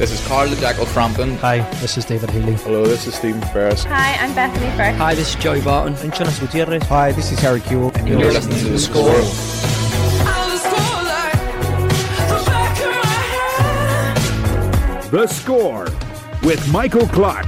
This is Carl the Jackal Frampton. Hi, this is David Healy. Hello, this is Stephen Ferris. Hi, I'm Bethany Firth. Hi, this is Joey Barton. I'm Jonas Gutierrez. Hi, this is Harry Kewell. And you're, you're listening, listening to The Score. The Score with Michael Clark.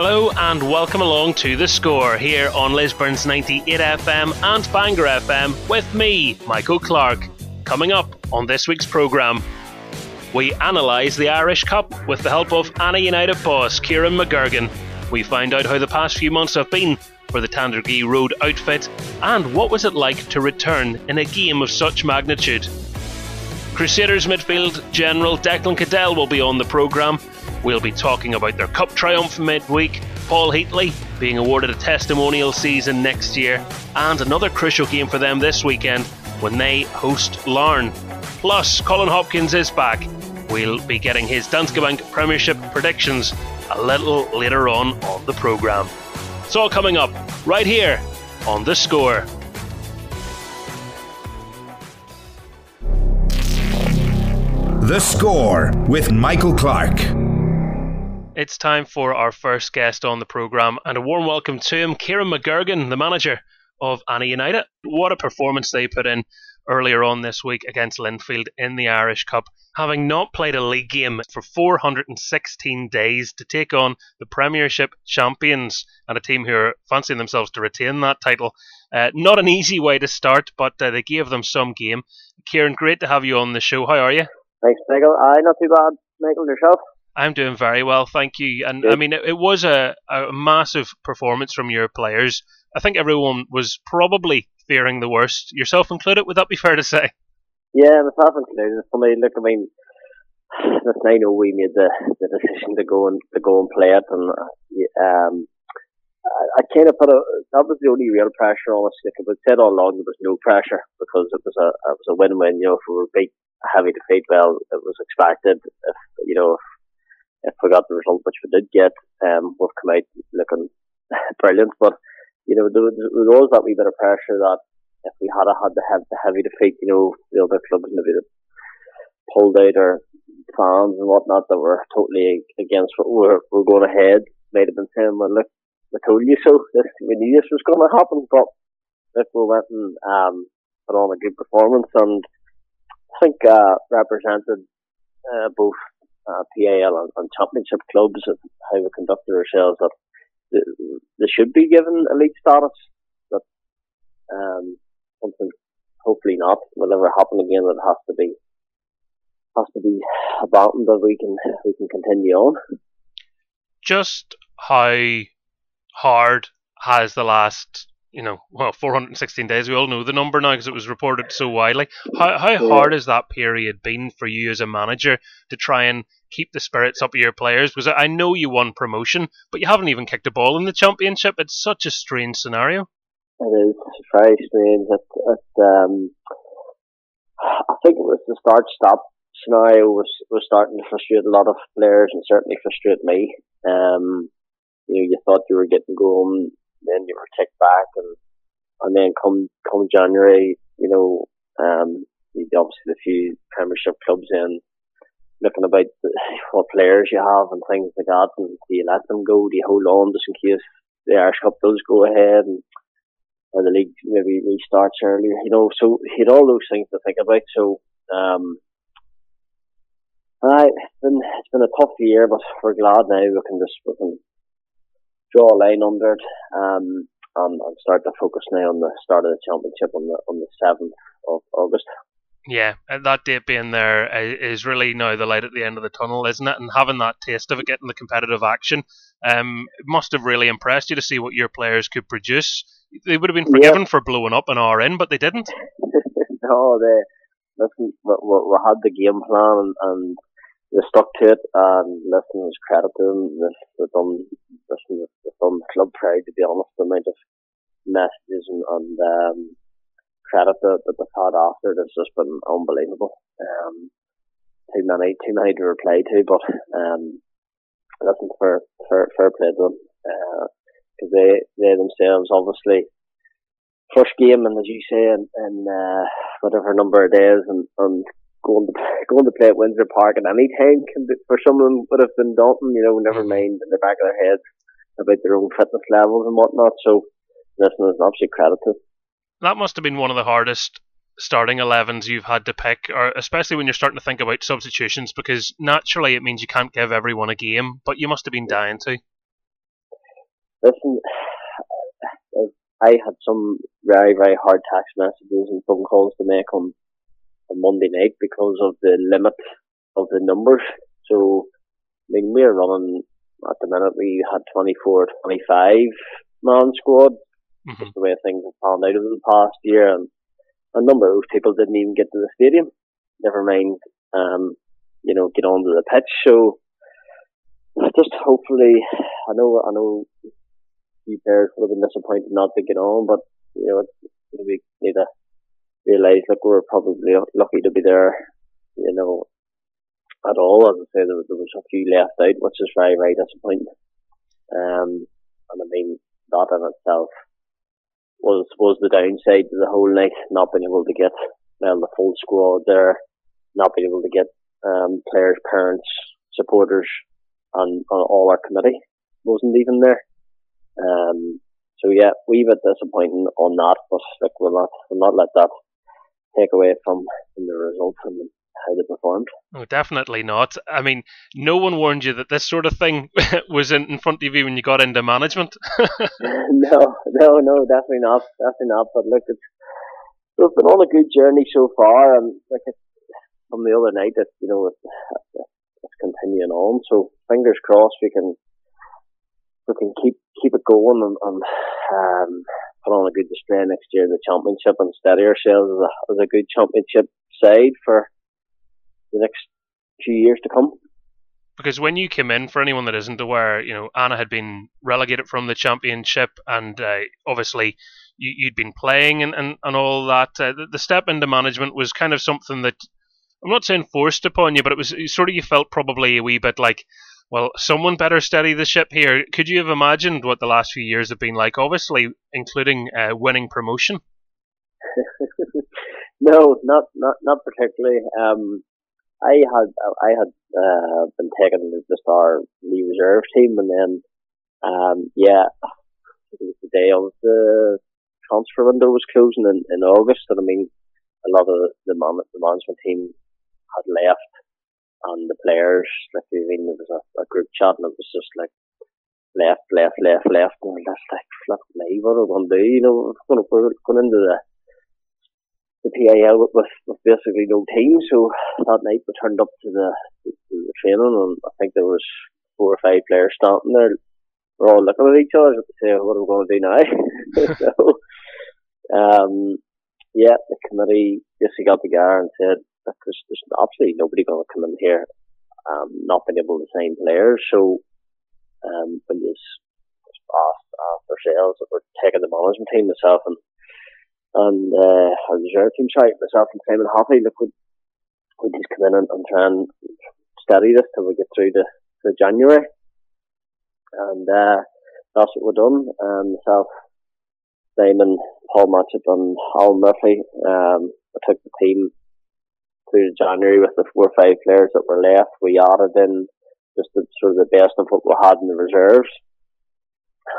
Hello and welcome along to The Score here on Lisburn's 98 FM and Bangor FM with me, Michael Clark. Coming up on this week's programme, we analyse the Irish Cup with the help of Annagh United boss Ciaran McGurgan. We find out how the past few months have been for the Tandragee Road outfit and what was it like to return in a game of such magnitude. Crusaders midfield general Declan Caddell will be on the programme We'll be talking about their cup triumph midweek, Paul Heatley being awarded a testimonial season next year, and another crucial game for them this weekend when they host Larne. Plus, Colin Hopkins is back. We'll be getting his Danske Bank Premiership predictions a little later on on the programme. It's all coming up right here on The Score. The Score with Michael Clark. It's time for our first guest on the programme, and a warm welcome to him, Ciaran McGurgan, the manager of Annagh United. What a performance they put in earlier on this week against Linfield in the Irish Cup, having not played a league game for 416 days to take on the Premiership champions and a team who are fancying themselves to retain that title. Uh, not an easy way to start, but uh, they gave them some game. Ciaran, great to have you on the show. How are you? Thanks, Michael. I not too bad. Michael, yourself? I'm doing very well, thank you. And. I mean, it, it was a, a massive performance from your players. I think everyone was probably fearing the worst, yourself included. Would that be fair to say? Yeah, myself included. For me, look, I mean, listen, I know we made the, the decision to go and to go and play it, and um, I, I kind of put a that was the only real pressure on us. Like I said all along, there was no pressure because it was a it was a win win. You know, if we were beat heavy defeat, well, it was expected. If you know, if if we got the result, which we did get, um, we've come out looking brilliant. But, you know, there, there was that wee bit of pressure that if we had had the, have the heavy defeat, you know, the other clubs maybe that pulled out or fans and whatnot that were totally against what we're, we're going ahead might have been saying, well, look, we told you so. This, we knew this was going to happen, but look, we went and um, put on a good performance and I think uh, represented uh, both uh, PAL and, and, championship clubs of how we conducted ourselves that they should be given elite status. That um, something hopefully not will ever happen again. That has to be has to be abandoned that we can we can continue on. Just how hard has the last you know, well, 416 days. We all know the number now because it was reported so widely. How how hard has that period been for you as a manager to try and keep the spirits up of your players? Because I know you won promotion, but you haven't even kicked a ball in the championship. It's such a strange scenario. It is very strange. It, it, um, I think it was the start stop scenario was was starting to frustrate a lot of players and certainly frustrate me. Um, you know, you thought you were getting going then you were kicked back, and and then come come January, you know, um, obviously the few Premiership clubs in looking about what players you have and things like that, and do you let them go? Do you hold on just in case the Irish Cup does go ahead and or the league maybe restarts earlier? You know, so you had all those things to think about. So, um, I, it's been it's been a tough year, but we're glad now we can just we can draw a line under it um, and, and start to focus now on the start of the championship on the on the seventh of August. Yeah, that date being there is really now the light at the end of the tunnel, isn't it? And having that taste of it, getting the competitive action, um, it must have really impressed you to see what your players could produce. They would have been forgiven for blowing up an hour in, but they didn't. no, they listen. We, we, had the game plan and, they stuck to it, and listen, there's credit to them. They've, done, listen, they've done club proud, to be honest. The amount of messages and, and um, credit that, that they've had after it has just been unbelievable. Um, too many, too many to reply to, but um, listen for for fair play to them because uh, they they themselves obviously first game and as you say in, in uh, whatever number of days and, and going to going to play at Windsor Park at any time can be, for some of them would have been daunting. You know, never mm-hmm. mind in the back of their heads about their own fitness levels and whatnot. So, listen, it's an absolute credit to. That must have been one of the hardest starting 11s you've had to pick, or especially when you're starting to think about substitutions, because naturally it means you can't give everyone a game, but you must have been dying to. Listen, I had some very, very hard text messages and phone calls to make on, on Monday night because of the limit of the numbers. So, I mean, we're running, at the minute, we had 24, 25 man squad, mm-hmm. just the way things have panned out over the past year, and a number of people didn't even get to the stadium. Never mind, um, you know, get onto the pitch. So just hopefully, I know, I know, few players would have been disappointed not to get on, but you know, we need to realise that we're probably lucky to be there. You know, at all. As I say, there, there was a few left out, which is very, very disappointing. Um, and I mean, that in itself was was the downside to the whole night, not being able to get well the full squad there, not being able to get um, players, parents, supporters, and, and all our committee wasn't even there. Um, so yeah, we bit disappointing on that, but like we'll not we'll not let that take away from, from the results and how they performed. Oh, definitely not. I mean, no one warned you that this sort of thing was in, in front of you when you got into management. no, no, no, definitely not, definitely not. But look, it's we've been on a good journey so far, and like it's, from the other night, that you know it's, it's continuing on. So fingers crossed we can we can keep keep it going and, and um, put on a good display next year in the championship and steady ourselves as a, as a good championship side for the next few years to come. Because when you came in, for anyone that isn't aware, you know Annagh had been relegated from the championship, and uh, obviously you, had been playing and, and, and all that. Uh, the, the step into management was kind of something that I'm not saying forced upon you, but it was sort of you felt probably a wee bit like, well, someone better steady the ship here. Could you have imagined what the last few years have been like? Obviously, including uh, winning promotion. no, not not not particularly. Um, I had I had uh, been taken to just our new reserve team, and then um, yeah, it was the day of the transfer window was closing in, in August, and I mean, a lot of the, man, the management team had left, and the players, like I mean, there was a, a group chat, and it was just like left, left, left, left, and that's like, flip me, what are we to do? You know, we're going into the the PAL with, with, basically no team. So that night we turned up to the, to, the training, and I think there was four or five players starting there. We're all looking at each other to say, "What are we going to do now?" so, um, yeah, the committee basically got together and said, "There's, there's absolutely nobody going to come in here, um, not being able to sign players." So, um, we just asked, asked ourselves if we're taking the management team myself and and uh, our reserve team side, myself and Simon Hoffey, look, we we just come in and, and try and steady this till we get through to, January. And uh, that's what we've done. Um, myself, Simon, Paul Matchett and Al Murphy, um, I took the team through January with the four or five players that were left. We added in just the, sort of the best of what we had in the reserves.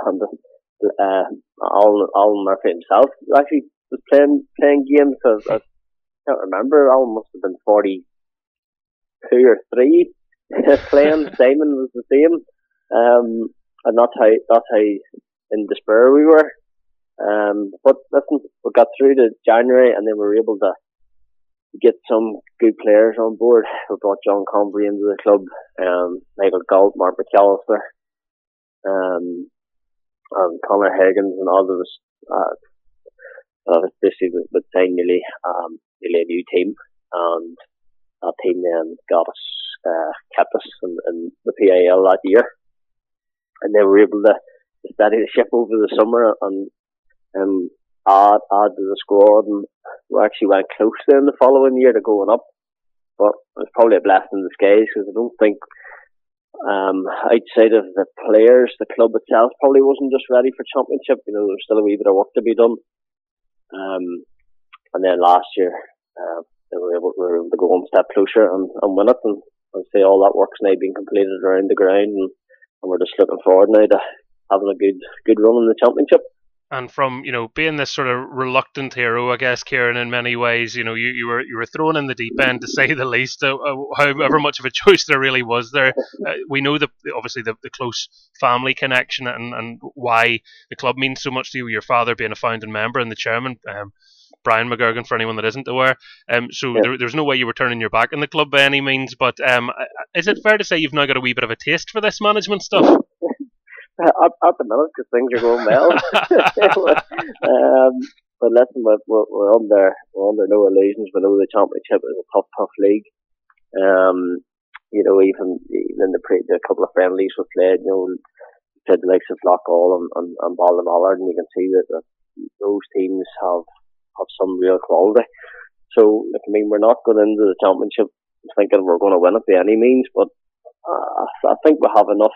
And uh, Alan, Alan Murphy himself actually was playing playing games. So I can't remember. Alan must have been forty two or three playing. Simon was the same. Um, and that's how that's how in despair we were. Um, but listen, we got through to January, and then we were able to get some good players on board. We brought John Convery into the club, um, Michael Galt, Mark McAllister, um, and Connor Higgins, and all those uh, uh, basically with, with saying nearly, um, nearly a new team, and that team then got us, uh, kept us in, in the PAL that year, and they were able to, to steady the ship over the summer, and um, add add to the squad, and we actually went close then the following year to going up. But it was probably a blessing in disguise because I don't think um, outside of the players, the club itself probably wasn't just ready for championship. You know, there's still a wee bit of work to be done. Um, and then last year, uh, they were able, we were able to go one step closer and, and win it. And I'd say all that work's now being completed around the ground, and, and we're just looking forward now to having a good good run in the championship and from you know being this sort of reluctant hero, I guess, Ciaran, in many ways, you know, you, you were you were thrown in the deep end to say the least. Uh, uh however much of a choice there really was there, uh, we know the obviously the, the close family connection and, and why the club means so much to you. Your father being a founding member and the chairman. Um, Brian McGurgan, for anyone that isn't aware. Um, so yeah. there, there's no way you were turning your back on the club by any means. But um, is it fair to say you've now got a wee bit of a taste for this management stuff? At, at the minute because things are going well. um, but listen, we're, we're under we're under no illusions. We know the championship is a tough, tough league. Um, you know, even even in the pre the couple of friendlies we played, you know, played the likes of Loughgall and, and, and Ballinamallard, and you can see that, that those teams have have some real quality. So, like, I mean, we're not going into the championship thinking we're going to win it by any means, but uh, I think we have enough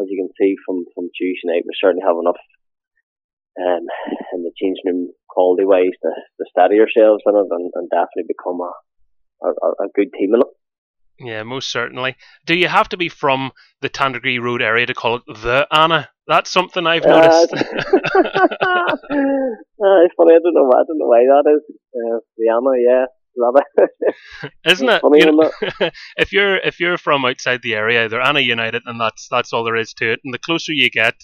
as you can see from, from Tuesday night, we certainly have enough um, in the changing room quality wise to, to steady ourselves in it and, and definitely become a, a, a good team in it. Yeah, most certainly. Do you have to be from the Tandragee Road area to call it the Annagh? That's something I've uh, noticed. uh, it's funny. I don't know. I don't know why that is. Uh, the Annagh, yeah love it. Isn't it? You know, if you're if you're from outside the area, they're Annagh United, and that's that's all there is to it. And the closer you get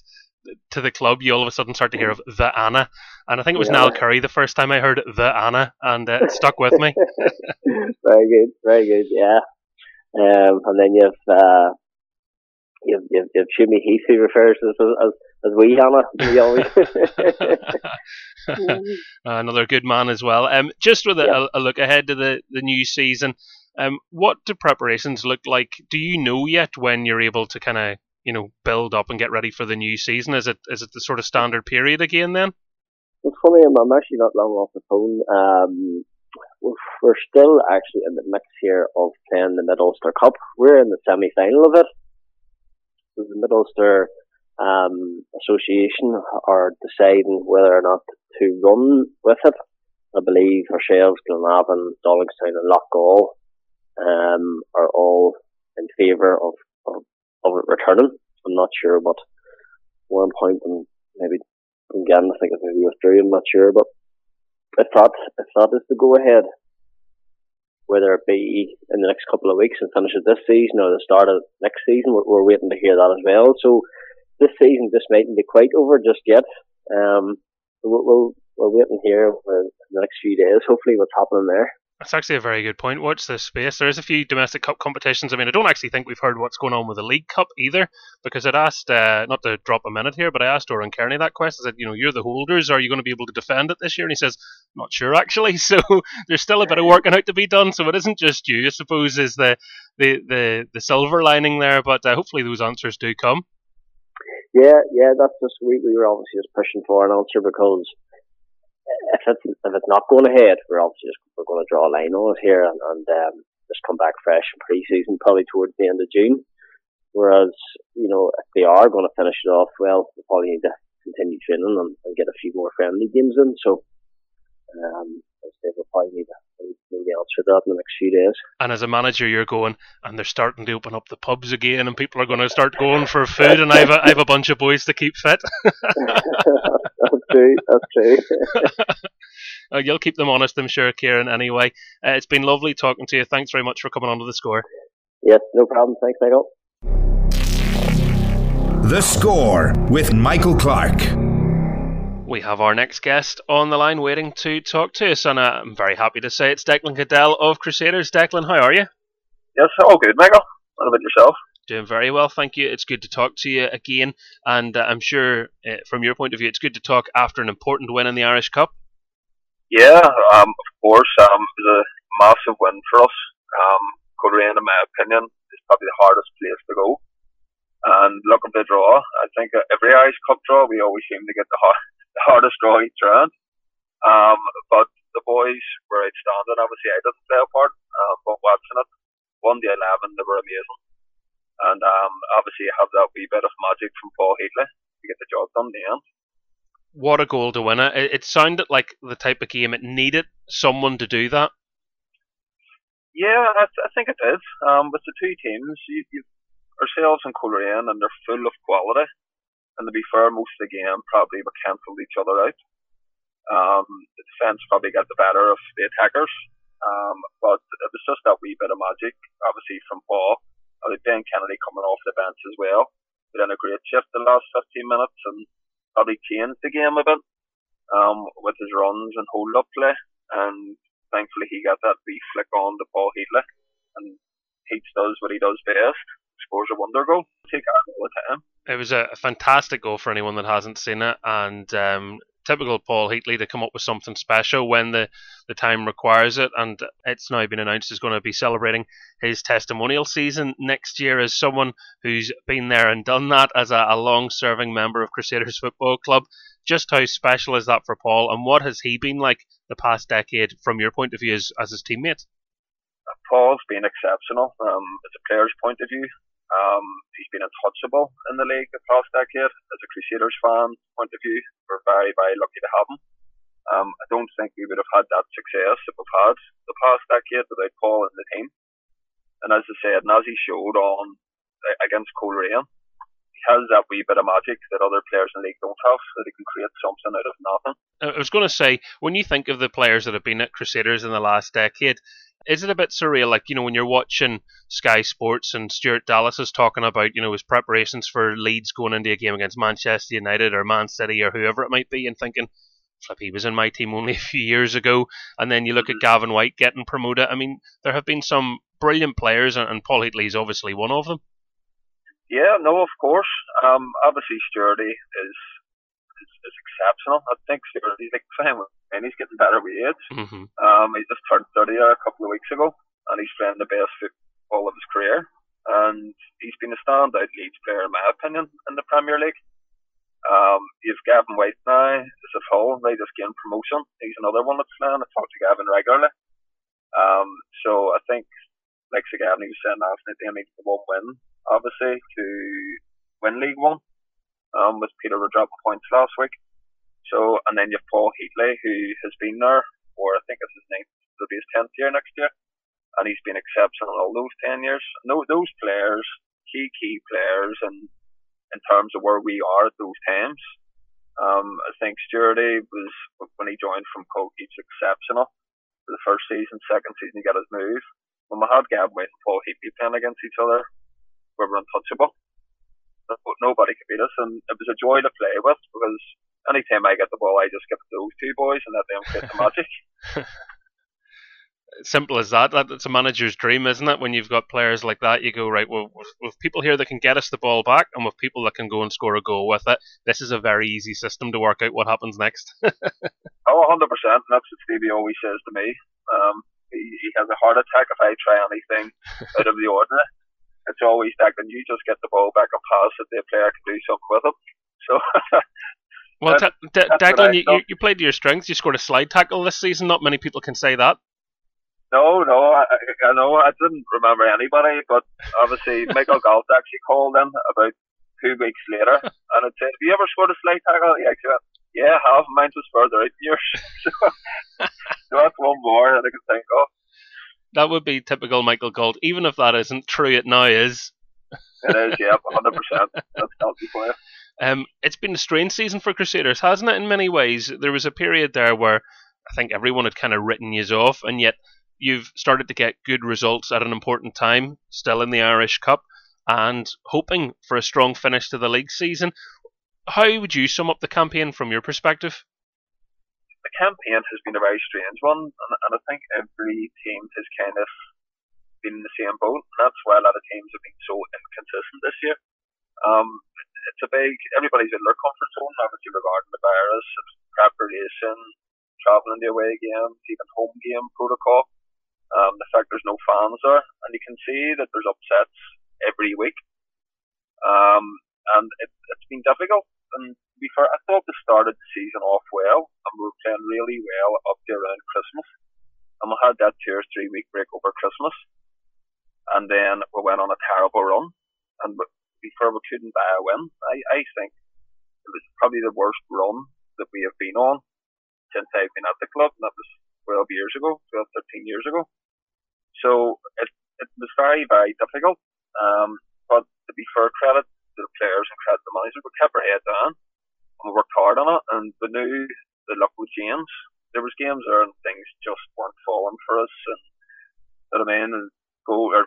to the club, you all of a sudden start to hear of the Annagh. And I think it was yeah. Niall Curry the first time I heard the Annagh, and uh, it stuck with me. very good, very good, yeah. Um, and then you've uh, you've, you've, Heath who refers to as, as, as wee Annagh. We always another good man as well. Um, just with a, yeah. a, look ahead to the, the new season, um, what do preparations look like? Do you know yet when you're able to kind of you know build up and get ready for the new season? Is it is it the sort of standard period again then? It's funny, I'm, I'm actually not long off the phone. Um, we're still actually in the mix here of playing the Mid Ulster Cup. We're in the semi final of it. The Mid Ulster um, Association are deciding whether or not to run with it. I believe ourselves, Glenavon, Dollingstown and Loughgall um, are all in favour of, of, of it returning. I'm not sure what one point and maybe again I think it's maybe withdrew, I'm not sure, but if that if that is the go ahead, whether it be in the next couple of weeks and finish it this season or the start of next season, we're, we're waiting to hear that as well. So this season just mightn't be quite over just yet. Um, we'll, we'll, we're waiting here for the next few days. Hopefully, what's happening there. That's actually a very good point. Watch this space. There is a few domestic cup competitions. I mean, I don't actually think we've heard what's going on with the League Cup either, because I'd asked, uh, not to drop a minute here, but I asked Oran Kearney that question. I said, you know, you're the holders. Are you going to be able to defend it this year? And he says, not sure actually. So there's still a bit of working out to be done. So it isn't just you, I suppose, is the the the, the silver lining there. But uh, hopefully those answers do come. Yeah, yeah, that's just we, we were obviously just pushing for an answer because if it's if it's not going ahead, we're obviously just we're going to draw a line on it here and, and um, just come back fresh in pre-season, probably towards the end of June. Whereas you know if they are going to finish it off, well, we probably need to continue training and, and get a few more friendly games in. So um, we'll probably need to know the answer to that in the next few days. And as a manager, you're going, and they're starting to open up the pubs again, and people are going to start going for food, and I have a, I have a bunch of boys to keep fit. that's true. That's true. uh, you'll keep them honest, I'm sure, Ciaran. Anyway, uh, it's been lovely talking to you. Thanks very much for coming on to the score. Yes, no problem. Thanks, Michael. The Score with Michael Clark we have our next guest on the line waiting to talk to us, and uh, I'm very happy to say it's Declan Caddell of Crusaders. Declan, how are you? Yes, all good, Michael. What about yourself? Doing very well, thank you. It's good to talk to you again, and uh, I'm sure uh, from your point of view, it's good to talk after an important win in the Irish Cup. Yeah, um, of course. Um, it was a massive win for us. Um, in my opinion, is probably the hardest place to go. And looking at the draw, I think every Irish Cup draw, we always seem to get the hard, hardest each round. Um, but the boys were outstanding. Obviously, I didn't play a part, uh, but watching it, one to eleven, they were amazing. And um, obviously, you have that wee bit of magic from Paul Heatley to get the job done in the end. What a goal to win it! It, it sounded like the type of game it needed someone to do that. Yeah, I, I think it is. Um, with the two teams, you, you've ourselves and Coleraine, and they're full of quality. And to be fair, most of the game probably were cancelled each other out. Um, the defence probably got the better of the attackers. Um, but it was just that wee bit of magic, obviously from Paul. Mean, Ben Kennedy coming off the bench as well. He done a great shift the last 15 minutes and probably changed the game a bit um, with his runs and hold up play. And thankfully, he got that wee flick on to Paul Heatley. And Heats does what he does best scores a wonder goal. Take that all the time. It was a, a fantastic goal for anyone that hasn't seen it, and um, typical Paul Heatley to come up with something special when the, the time requires it. And it's now been announced he's going to be celebrating his testimonial season next year as someone who's been there and done that as a, a long serving member of Crusaders Football Club. Just how special is that for Paul, and what has he been like the past decade from your point of view as, as his teammate? Paul's been exceptional um, as a player's point of view. Um, he's been untouchable in the league the past decade. As a Crusaders fan point of view, we're very, very lucky to have him. Um, I don't think we would have had that success that we've had the past decade without Paul in the team. And as I said, and as he showed on uh, against Coleraine, he has that wee bit of magic that other players in the league don't have, that he can create something out of nothing. I was going to say, when you think of the players that have been at Crusaders in the last decade, is it a bit surreal? Like, you know, when you're watching Sky Sports and Stuart Dallas is talking about, you know, his preparations for Leeds going into a game against Manchester United or Man City or whoever it might be and thinking, flip, he was in my team only a few years ago. And then you look at mm-hmm. Gavin Whyte getting promoted. I mean, there have been some brilliant players, and, Paul Heatley is obviously one of them. Yeah, no, of course. Um, obviously, Sturdy is, is, is exceptional. I think Sturdy's like fine and he's getting better with age. Mm-hmm. Um, he just turned 30 a couple of weeks ago, and he's playing the best football of his career. And he's been a standout Leeds player, in my opinion, in the Premier League. Um, you've Gavin Whyte now, as a Hull, they just gained promotion. He's another one that's playing. I talk to Gavin regularly. Um, so I think, like Sir Gavin, he was saying last night, they need the one win, obviously, to win League One. Um, with Peter dropping points last week. So, and then you've Paul Heatley, who has been there for, I think it's his ninth, it'll be his 10th year next year. And he's been exceptional all those 10 years. No, those players, key, key players, and in terms of where we are at those times. Um, I think Sturdy was, when he joined from Coagh, he's exceptional. For the first season, second season, he got his move. When we had Gab and Paul Heatley playing against each other, we were untouchable. But nobody could beat us, and it was a joy to play with because anytime I get the ball, I just give it to those two boys and let them create the magic. Simple as that. That's a manager's dream, isn't it? When you've got players like that, you go right. Well, with people here that can get us the ball back, and with people that can go and score a goal with it, this is a very easy system to work out what happens next. oh, 100 percent. That's what Stevie always says to me. Um, he, he has a heart attack if I try anything out of the ordinary. It's always that when you just get the ball back and pass it, the player can do something with it. So Well, t- d- Declan, you, you played to your strengths. You scored a slide tackle this season. Not many people can say that. No, no, I, I know I didn't remember anybody, but obviously Michael Galt actually called in about two weeks later, and it said, "Have you ever scored a slide tackle?" He actually went, "Yeah, half mine was further out years." so, so that's one more that I can think of. That would be typical Michael Galt, even if that isn't true. It now is. it is, yeah, hundred percent. That's healthy for you. Um, it's been a strange season for Crusaders, hasn't it? In many ways, there was a period there where I think everyone had kind of written you off, and yet you've started to get good results at an important time, still in the Irish Cup, and hoping for a strong finish to the league season. How would you sum up the campaign from your perspective? The campaign has been a very strange one, and, and I think every team has kind of been in the same boat, and that's why a lot of teams have been so inconsistent this year. Um, it's a big, everybody's in their comfort zone, obviously regarding the virus, preparation, travelling the away games, even home game protocol. Um, the fact there's no fans there, and you can see that there's upsets every week. Um, and it, it's been difficult, and to be fair, I thought we started the season off well, and we were playing really well up to around Christmas. And we had that two or three week break over Christmas. And then we went on a terrible run. And before we couldn't buy a win, I, I think it was probably the worst run that we have been on since I've been at the club, and that was 12 years ago, 12, 13 years ago. So it, it was very, very difficult. Um, but to be fair credit to the players and credit to the manager, we kept our head down and we worked hard on it. And we knew change. There was games there and things just weren't falling for us. And you know what I mean? And go or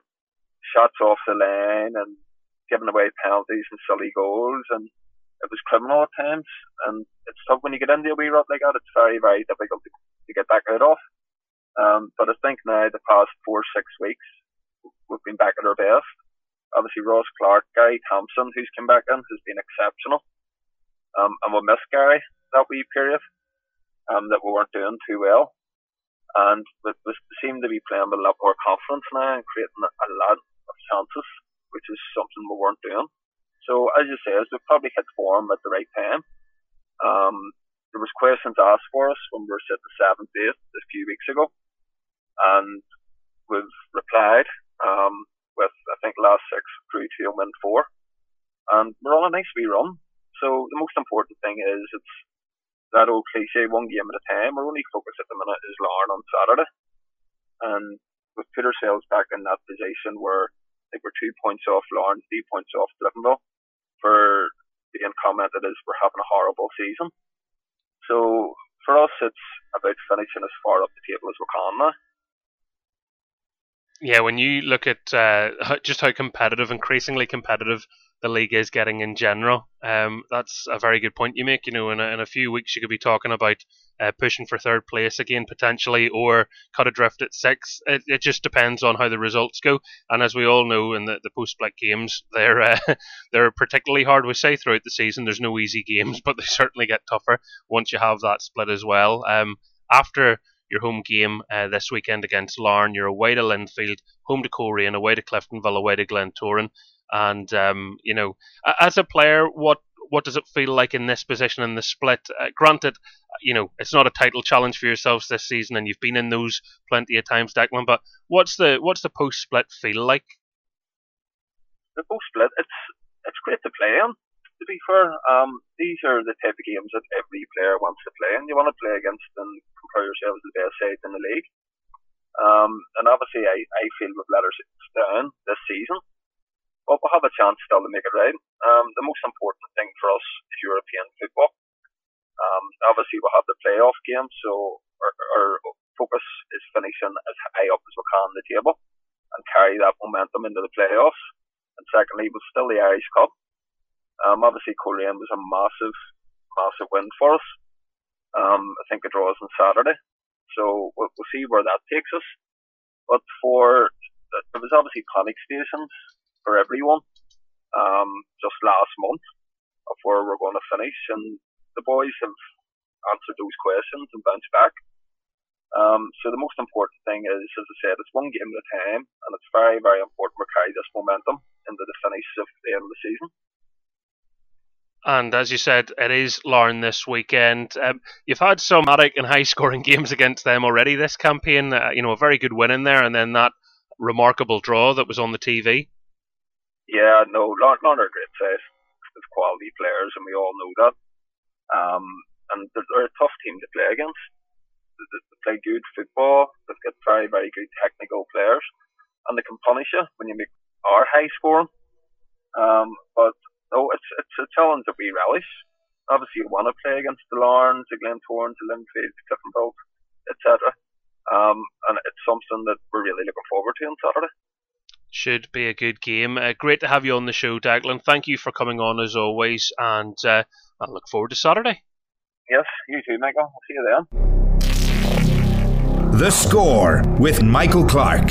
shots off the line and giving away penalties and silly goals and it was criminal at times, and it's tough when you get into a wee rut like that. It's very, very difficult to, to get back out of. Um, but I think now the past four, six weeks, we've been back at our best. Obviously, Ross Clarke, Gary Thompson, who's come back in, has been exceptional. Um, and we missed Gary that wee period, um, that we weren't doing too well. And we, we seem to be playing with a lot more confidence now and creating a lot of chances, which is something we weren't doing. So as you say, we probably hit form at the right time. Um, there was questions asked for us when we were sitting seventh, eighth a few weeks ago, and we've replied um, with I think last six through to a win four, and we're on a nice wee run. So the most important thing is it's that old cliche, one game at a time. Our only focus at the minute is Larne on Saturday, and we've put ourselves back in that position where I think we're two points off Larne, three points off Cliftonville for being commented as we're having a horrible season. So for us, it's about finishing as far up the table as we can now. Yeah, when you look at uh, just how competitive, increasingly competitive the league is getting in general. Um, that's a very good point you make. You know, in a, in a few weeks you could be talking about uh, pushing for third place again potentially, or cut adrift at six. It, it just depends on how the results go. And as we all know, in the, the post split games, they're uh, they're particularly hard. We say throughout the season, there's no easy games, but they certainly get tougher once you have that split as well. Um, after your home game uh, this weekend against Larne. You're away to Linfield, home to Coleraine, away to Cliftonville, away to Glentoran. And um, you know, as a player, what what does it feel like in this position in the split? Uh, granted, you know it's not a title challenge for yourselves this season, and you've been in those plenty of times, Declan. But what's the what's the post split feel like? The post split, it's it's great to play in. To be fair, um, these are the type of games that every player wants to play, and you want to play against and compare yourselves to the best side in the league. Um, and obviously, I, I feel we've let ourselves down this season but we'll have a chance still to make it right. Um, the most important thing for us is European football. Um, obviously, we'll have the playoff game, so our, our, focus is finishing as high up as we can on the table and carry that momentum into the playoffs. And secondly, we're still the Irish Cup. Um, obviously, Coleraine was a massive, massive win for us. Um, I think it draws on Saturday, so we'll, we'll see where that takes us. But for there was obviously panic stations for everyone um, just last month of where we're going to finish, and the boys have answered those questions and bounced back. Um, so the most important thing is, as I said, it's one game at a time, and it's very, very important we carry this momentum into the finish of the end of the season. And as you said, it is Larne this weekend. Um, you've had some dramatic and high-scoring games against them already this campaign. Uh, you know, a very good win in there, and then that remarkable draw that was on the TV. Yeah, no, Larne are great size. There's quality players, and we all know that. Um, and they're, they're a tough team to play against. They, they play good football. They've got very, very good technical players, and they can punish you when you make our high scoring. Um, but no, it's it's a challenge that we relish. Obviously, you want to play against the Larnes, the Glentorans, the Linfield, the Cliftonville, etc. Um, and it's something that we're really looking forward to on Saturday should be a good game. Uh, great to have you on the show, Declan. Thank you for coming on as always, and uh, I look forward to Saturday. Yes, you too, Michael. I'll see you then. The Score with Michael Clark.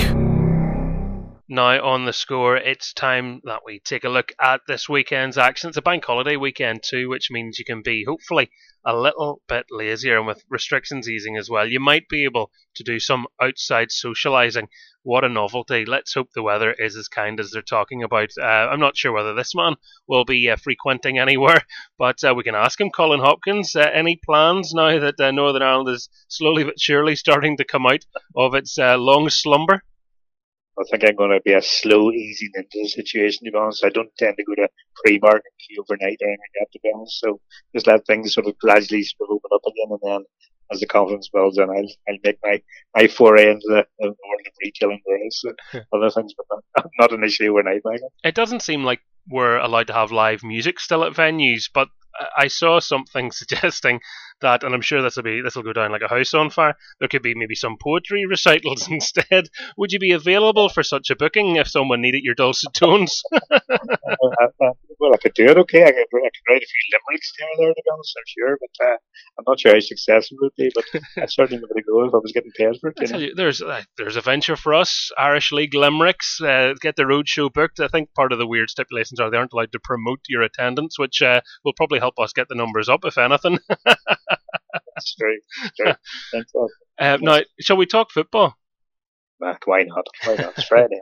Now, on the score, it's time that we take a look at this weekend's action. It's a bank holiday weekend, too, which means you can be hopefully a little bit lazier and with restrictions easing as well. You might be able to do some outside socialising. What a novelty. Let's hope the weather is as kind as they're talking about. Uh, I'm not sure whether this man will be uh, frequenting anywhere, but uh, we can ask him. Colin Hopkins, uh, any plans now that uh, Northern Ireland is slowly but surely starting to come out of its uh, long slumber? I think I'm going to be a slow easing into the situation, to be honest. I don't tend to go to pre-market overnight or anything like that, to be honest. So just let things sort of gradually sort of open up again and then as the confidence builds in, I'll, I'll make my, my foray into the, the world of retailing various other things, but not, not initially overnight, Michael. It doesn't seem like we're allowed to have live music still at venues, but I saw something suggesting that, and I'm sure this will be this will go down like a house on fire. There could be maybe some poetry recitals instead. Would you be available for such a booking if someone needed your dulcet tones? Well, I could do it. Okay, I could, I could write a few limericks here and there, to be honest. I'm sure, but uh, I'm not sure how successful it would be. But I'd certainly give it a go if I was getting paid for it. I tell you, there's uh, there's a venture for us, Irish League limericks. Uh, get the roadshow booked. I think part of the weird stipulations are they aren't allowed to promote your attendance, which uh, will probably help us get the numbers up, if anything. That's true. true. Uh, now, shall we talk football? Mac, why not? Why not? It's Friday.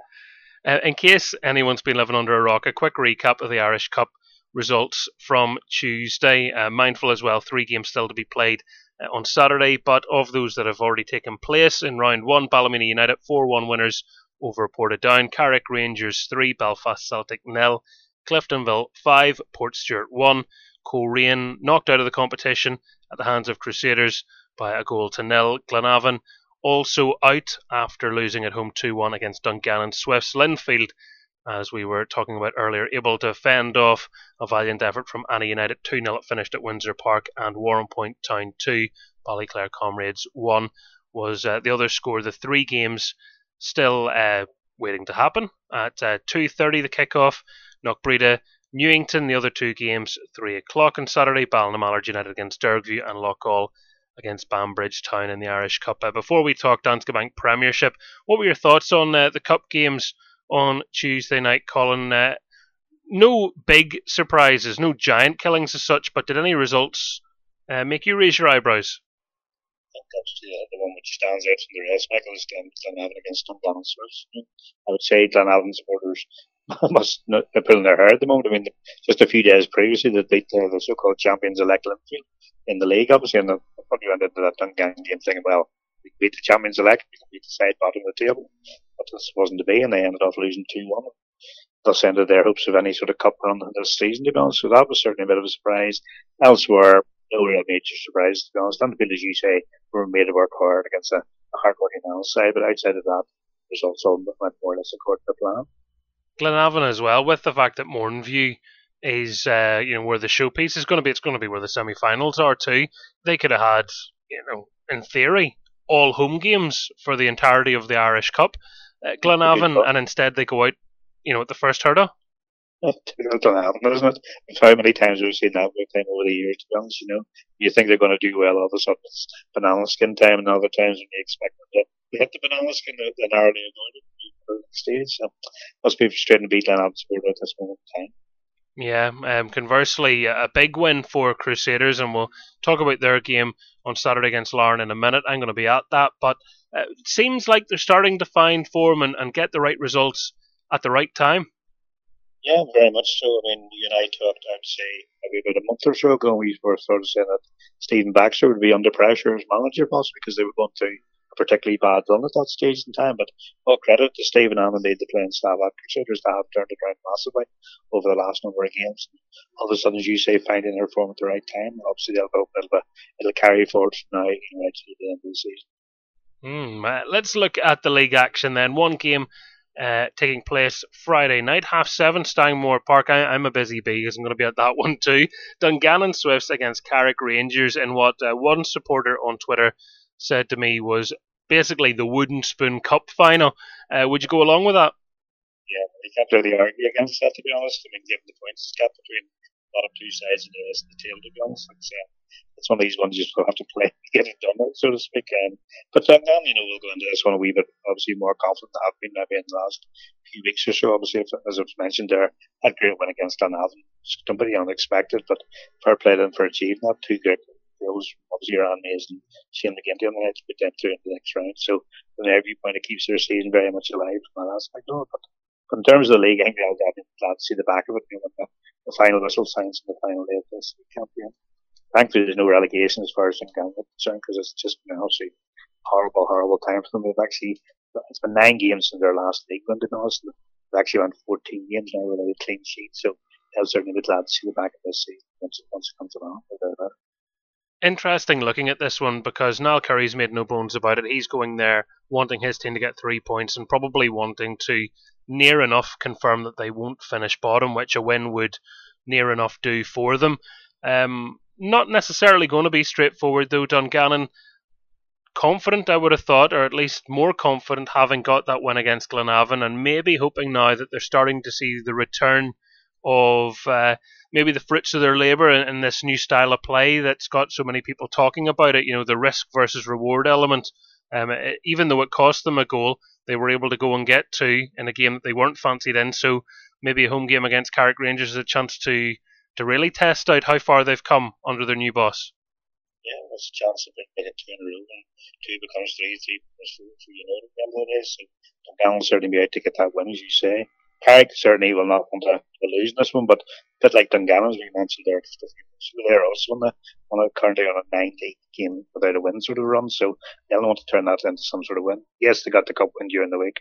Uh, in case anyone's been living under a rock, a quick recap of the Irish Cup results from Tuesday. Uh, mindful as well, three games still to be played uh, on Saturday, but of those that have already taken place in round one, Ballymena United 4 1 winners over Portadown, Carrick Rangers 3, Belfast Celtic nil, Cliftonville 5, Port Portstewart 1, Coleraine knocked out of the competition at the hands of Crusaders by a goal to nil, Glenavon also out after losing at home 2 1 against Dungannon Swifts. Linfield, as we were talking about earlier, able to fend off a valiant effort from Annagh United 2 0 it finished at Windsor Park, and Warrenpoint Town 2, Ballyclare Comrades 1 was uh, the other score. The three games still uh, waiting to happen. At uh, 2.30 the kickoff, Knockbreda, Newington, the other two games, 3 o'clock on Saturday, Ballinamallard United against Dergview and Loughgall against Banbridge Town in the Irish Cup. Uh, before we talk Danske Bank Premiership, what were your thoughts on uh, the Cup games on Tuesday night, Colin? Uh, no big surprises, no giant killings as such, but did any results uh, make you raise your eyebrows? I think that's the, one which stands out from the rest, Michael, is Glen, Glenavon against Dungannon. I would say Glenavon supporters must not be pulling their hair at the moment. I mean, just a few days previously, they beat uh, the so-called champions elect Linfield in the league, obviously, and they probably went into that Dungannon game thinking, well, we beat the champions elect, we beat the side bottom of the table. But this wasn't to be, and they ended up losing 2-1. Thus ended their hopes of any sort of cup run this season, to be honest. So that was certainly a bit of a surprise. Elsewhere, no real major surprise, to be honest. Dunfield, as you say, we were made to work hard against a, a hard-working Isles side, but outside of that, results all went more or less according to plan. Glenavon as well, with the fact that Mourneview is uh, you know where the showpiece is going to be. It's going to be where the semi-finals are too. They could have had you know in theory all home games for the entirety of the Irish Cup. Uh, Glenavon, and instead they go out you know at the first hurdle. Doesn't happen, doesn't it? How many times have we've seen that time over the years, to be honest, you know. You think they're going to do well, all of a sudden it's banana skin time, and other times when you expect them to hit the banana skin, they're narrowly avoided stage. So must be frustrating to beat Glenavon Sport at this moment in time. Yeah, um, conversely, a big win for Crusaders, and we'll talk about their game on Saturday against Larne in a minute. I'm going to be at that, but uh, it seems like they're starting to find form and, and get the right results at the right time. Yeah, very much so. I mean, you and I talked, I'd say, maybe about a month or so ago, we were sort of saying that Stephen Baxter would be under pressure as manager, possibly because they were going to particularly bad run at that stage in time. But all credit to Stephen and the playing at Crusaders to have turned around massively over the last number of games. All of a sudden, as you say, finding their form at the right time. Obviously, they'll go, it'll, it'll carry forward from now you know, to the end of the season. Mm, uh, let's look at the league action then. One game uh, taking place Friday night, half seven, Stangmore Park. I, am a busy bee because I'm going to be at that one too. Dungannon Swifts against Carrick Rangers in what uh, one supporter on Twitter said to me was basically the Wooden Spoon Cup final. Uh, would you go along with that? Yeah, you can't really argue against that, to be honest. I mean, given the points gap between bottom two sides and the of the table. To be honest, it's, uh, it's one of these ones you just have to play to get it done, so to speak. Um, but then, you know, we'll go into this one a wee bit, obviously more confident than I've been maybe in the last few weeks or so. Obviously, as I've mentioned there, had great win against Dunavon. Somebody unexpected, but fair play them for achieving that. Two great goals, obviously Mays and Shane McGinty on the edge, but then through into the next round. So from their viewpoint, it keeps their season very much alive from that aspect of it. But but in terms of the league, I think I'll definitely glad to see the back of it, you know, the, the final whistle signs in the final day of this campaign. Thankfully, there's no relegation as far as I'm concerned because it's just been obviously horrible, horrible time for them. They've actually, it's been nine games since their last league win, to be honest. They've actually won 14 games now with a clean sheet, so I'll certainly be glad to see the back of this season once, once it comes along. Interesting looking at this one because Niall Currie's made no bones about it. He's going there wanting his team to get three points and probably wanting to near enough confirm that they won't finish bottom, which a win would near enough do for them. Um, not necessarily going to be straightforward though. Dungannon confident, I would have thought, or at least more confident, having got that win against Glenavon, and maybe hoping now that they're starting to see the return of uh, maybe the fruits of their labour in, in, this new style of play that's got so many people talking about it. You know, the risk versus reward element. Um, it, even though it cost them a goal, they were able to go and get two in a game that they weren't fancied in. So maybe a home game against Carrick Rangers is a chance to to really test out how far they've come under their new boss. Yeah, there's a chance that they get two in a row and two becomes three, three becomes four for United at the of the day. So Dungannon will certainly be out to get that win, as you say. Carrick certainly will not want to, lose this one, but a bit like Dungannon, as we mentioned there they're also on, the, on a, currently on a 90 game without a win sort of run, so they'll want to turn that into some sort of win. Yes, they got the cup win during the week,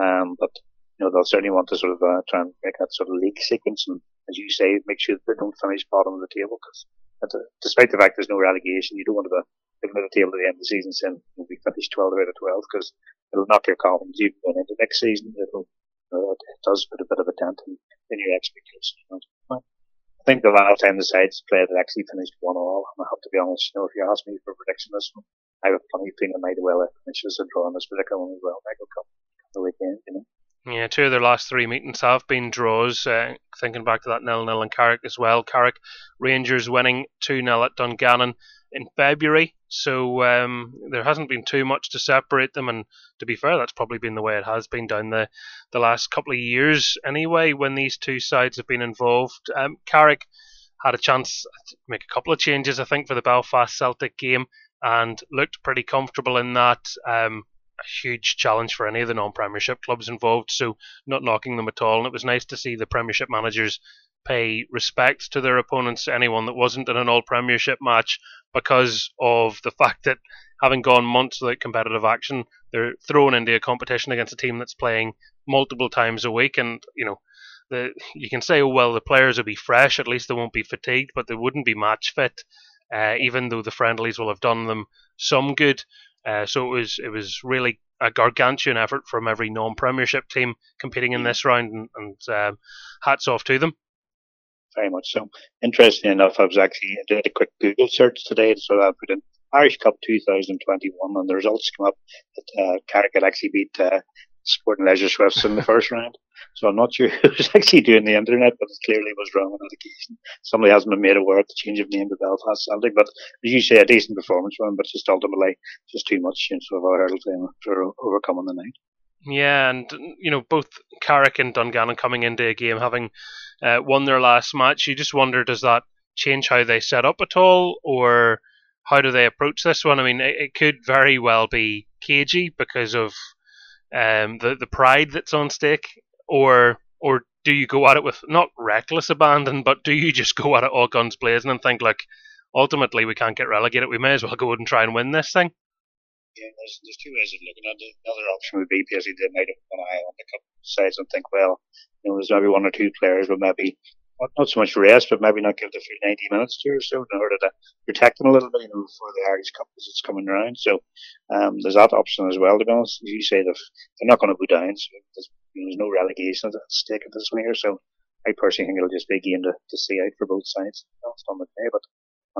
um, but you know they'll certainly want to sort of uh, try and make that sort of league sequence and as you say, make sure that they don't finish bottom of the table because despite the fact there's no relegation, you don't want to be looking at the table at the end of the season saying we finished 12 out of 12 because it'll knock your confidence even going into next season. It'll, uh, it does put a bit of a dent in, in your expectations. You know. I think the last time the sides played, it actually finished one all. And I have to be honest, you know, if you ask me for prediction this one, I have a funny feeling it might well it finishes a draw in this particular one as well. Michael Cup the weekend, you know. Yeah, two of their last three meetings have been draws. Uh, thinking back to that nil nil in Carrick as well. Carrick Rangers winning 2 0 at Dungannon in February. So um, there hasn't been too much to separate them. And to be fair, that's probably been the way it has been down the, the last couple of years anyway, when these two sides have been involved. Um, Carrick had a chance to make a couple of changes, I think, for the Belfast Celtic game and looked pretty comfortable in that. Um, a huge challenge for any of the non-Premiership clubs involved. So not knocking them at all. And it was nice to see the Premiership managers pay respect to their opponents, anyone that wasn't in an All Premiership match, because of the fact that having gone months without competitive action, they're thrown into a competition against a team that's playing multiple times a week, and you know. The, you can say, oh well, the players will be fresh. At least they won't be fatigued, but they wouldn't be match fit. Uh, even though the friendlies will have done them some good. Uh, so it was it was really a gargantuan effort from every non-Premiership team competing in this round, and, and um, hats off to them. Very much so. Interesting enough, I was actually I did a quick Google search today, so I put in Irish Cup 2021, and the results come up that uh, Carrick had actually beat uh, Sport and Leisure Swifts in the first round. So I'm not sure who's actually doing the internet, but it clearly was wrong on that occasion. Somebody hasn't been made aware of the change of name to Belfast Celtic, but as you say, a decent performance from him, but just ultimately just too much you know, sort of a hurdle to, to overcome on the night. Yeah, and you know both Carrick and Dungannon coming into a game having uh, won their last match. You just wonder does that change how they set up at all, or how do they approach this one? I mean, it, it could very well be cagey because of um, the the pride that's on stake, or or do you go at it with not reckless abandon, but do you just go at it all guns blazing and think like, ultimately we can't get relegated, we may as well go and try and win this thing? Yeah, there's, there's two ways of looking at it. Another option would be basically they might have an eye on the couple sides and think, well, you know, there's maybe one or two players, but maybe not so much rest, but maybe not give the full 90 minutes to or so in order to protect them a little bit, you know, for the Irish Cup as it's coming around. So um, there's that option as well, to be honest. As you say, they're not going to go down, so there's, you know, there's no relegation at stake at this one here. So I personally think it'll just be a game to, to see out for both sides on the day, but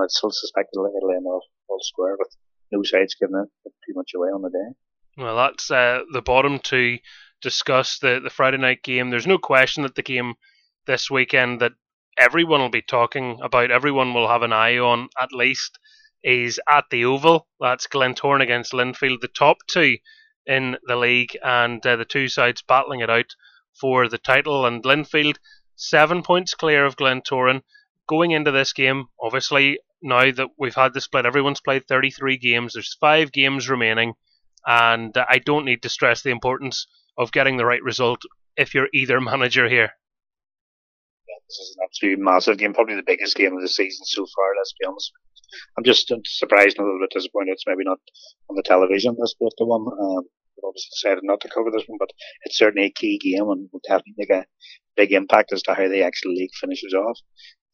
I still suspect it'll, it'll end off all square with no sides giving it too much away on the day. Well, that's uh, the bottom to discuss the, the Friday night game. There's no question that the game this weekend that everyone will be talking about, everyone will have an eye on at least, is at the Oval. That's Glentoran against Linfield, the top two in the league, and uh, the two sides battling it out for the title. And Linfield, seven points clear of Glentoran. Going into this game, obviously, now that we've had the split, everyone's played 33 games. There's five games remaining, and I don't need to stress the importance of getting the right result if you're either manager here. Yeah, this is an absolute massive game, probably the biggest game of the season so far. Let's be honest. I'm just surprised and a little bit disappointed it's maybe not on the television. This the one. Um, obviously decided not to cover this one, but it's certainly a key game and will definitely make a big impact as to how the actual league finishes off.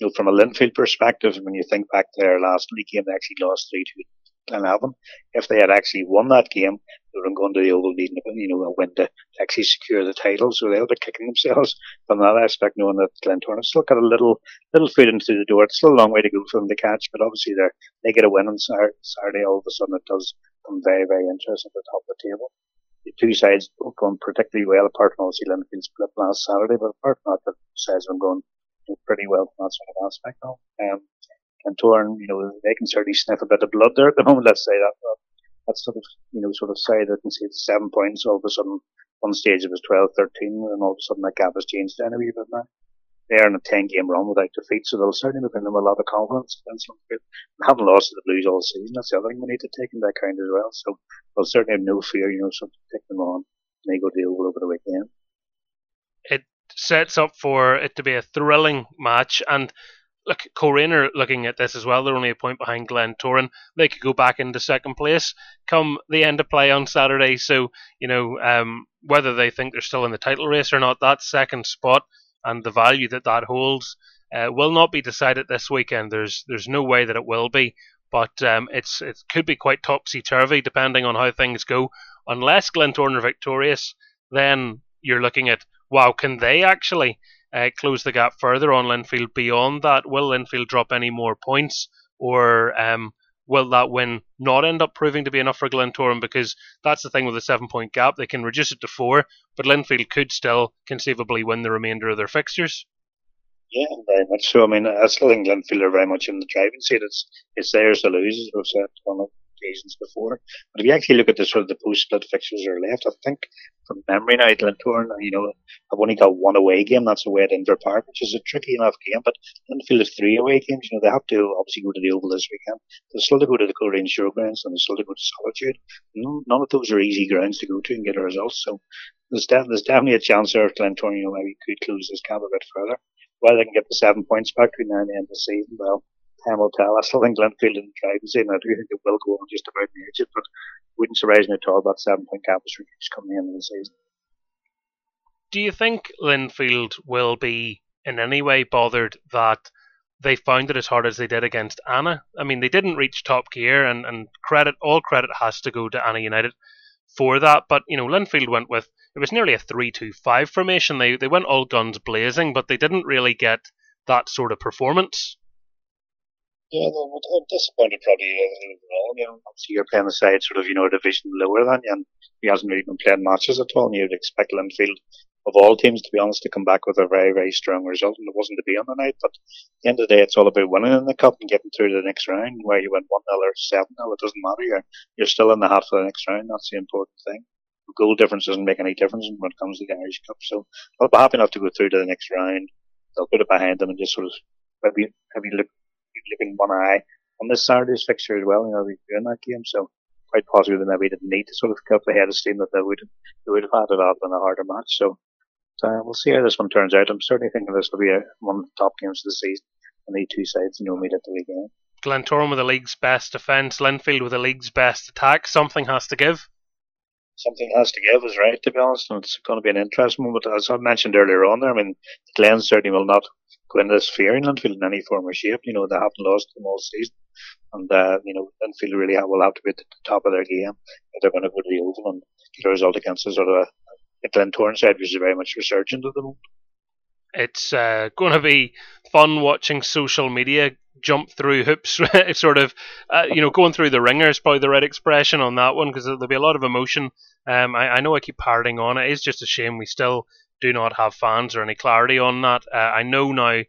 You know, from a Linfield perspective, when you think back to their last league game, they actually lost 3 2 Glenavon. If they had actually won that game, they would have gone to the Oval needing you know, a win to, actually secure the title. So they'll be kicking themselves from that aspect, knowing that Glentoran has still got a little little foot into the door. It's still a long way to go for them to catch, but obviously they they get a win on Saturday. All of a sudden, it does become very very interesting at the top of the table the two sides have gone particularly well, apart from obviously Linfield split last Saturday, but apart from that, the sides have pretty well from that sort of aspect now. Um, and Torn, you know, they can certainly sniff a bit of blood there at the moment, let's say that. That's sort of, you know, sort of side that can see it's seven points, all of a sudden, one stage it was 12, 13, and all of a sudden that gap has changed down a wee bit now they're in a 10 game run without defeat, so they'll certainly bring them a lot of confidence. against And haven't lost to the Blues all season. That's the other thing we need to take into account as well. So they'll certainly have no fear, you know, so take them on and they go deal over the weekend. Sets up for it to be a thrilling match and look, Coleraine are looking at this as well. They're only a point behind Glentoran. They could go back into second place come the end of play on Saturday. So, you know, um, whether they think they're still in the title race or not, that second spot and the value that that holds uh, will not be decided this weekend. There's there's no way that it will be, but um, it's it could be quite topsy turvy depending on how things go. Unless Glentoran are victorious, then you're looking at wow, can they actually uh, close the gap further on Linfield beyond that? Will Linfield drop any more points, or um, will that win not end up proving to be enough for Glentoran? Because that's the thing with the seven point gap. They can reduce it to four, but Linfield could still conceivably win the remainder of their fixtures. Yeah, very much so. I mean, I still think Linfield are very much in the driving seat. It's, it's theirs to lose, as we've said occasions before. But if you actually look at the sort of the post-split fixtures that are left, I think from memory now, Glentoran, you know, I've only got one away game. That's away at Inver Park, which is a tricky enough game. But Linfield have three away games. You know, they have to obviously go to the Oval this weekend. They still go to the Coleraine Showgrounds and they still go to Solitude. None of those are easy grounds to go to and get a result. So there's, def- there's definitely a chance there if Glentoran, you know, maybe could close this gap a bit further. Whether they can get the seven points back between now and the end of the season, well, will tell. I still think Linfield and Drivensy, in. I do think it will go on just about the edge, but wouldn't surprise me at all about seven point was reduced coming in the season. Do you think Linfield will be in any way bothered that they found it as hard as they did against Annagh? I mean, they didn't reach top gear, and, and credit all credit has to go to Annagh United for that. But you know, Linfield went with it was nearly a three-two-five formation. They they went all guns blazing, but they didn't really get that sort of performance. Yeah, I'm disappointed probably uh, overall. You know, obviously you're playing the side sort of, you know, a division lower than you, and he hasn't really been playing matches at all. And you'd expect Linfield, of all teams, to be honest, to come back with a very, very strong result, and it wasn't to be on the night. But at the end of the day, it's all about winning in the cup and getting through to the next round. Where you win one 0 or seven 0 it doesn't matter. You're you're still in the half of the next round. That's the important thing. The Goal difference doesn't make any difference when it comes to the Irish Cup. So I'll be happy enough to go through to the next round. They'll put it behind them and just sort of maybe maybe look looking one eye on this Saturday's fixture as well. You know, they're doing that game, so quite possibly they maybe didn't need to sort of cut the head of steam that they would they would have had it out in a harder match. So uh, we'll see how this one turns out. I'm certainly thinking this will be a, one of the top games of the season, and the two sides you know meet at the weekend. Glentoran with the league's best defence, Linfield with the league's best attack. Something has to give. Something has to give is right, to be honest, and it's going to be an interesting one. But as I mentioned earlier on there, I mean, Glen certainly will not go into this fear in Linfield in any form or shape. You know, they haven't lost them all season. And, uh, you know, Linfield really will have to be at the top of their game if they're going to go to the Oval and get a result against a sort of a, a Glentoran side, which is very much resurgent at the moment. It's uh, going to be fun watching social media jump through hoops, sort of, uh, you know, going through the ringer is probably the right expression on that one because there'll be a lot of emotion. Um, I, I know I keep parroting on it. It's just a shame we still do not have fans or any clarity on that. Uh, I know now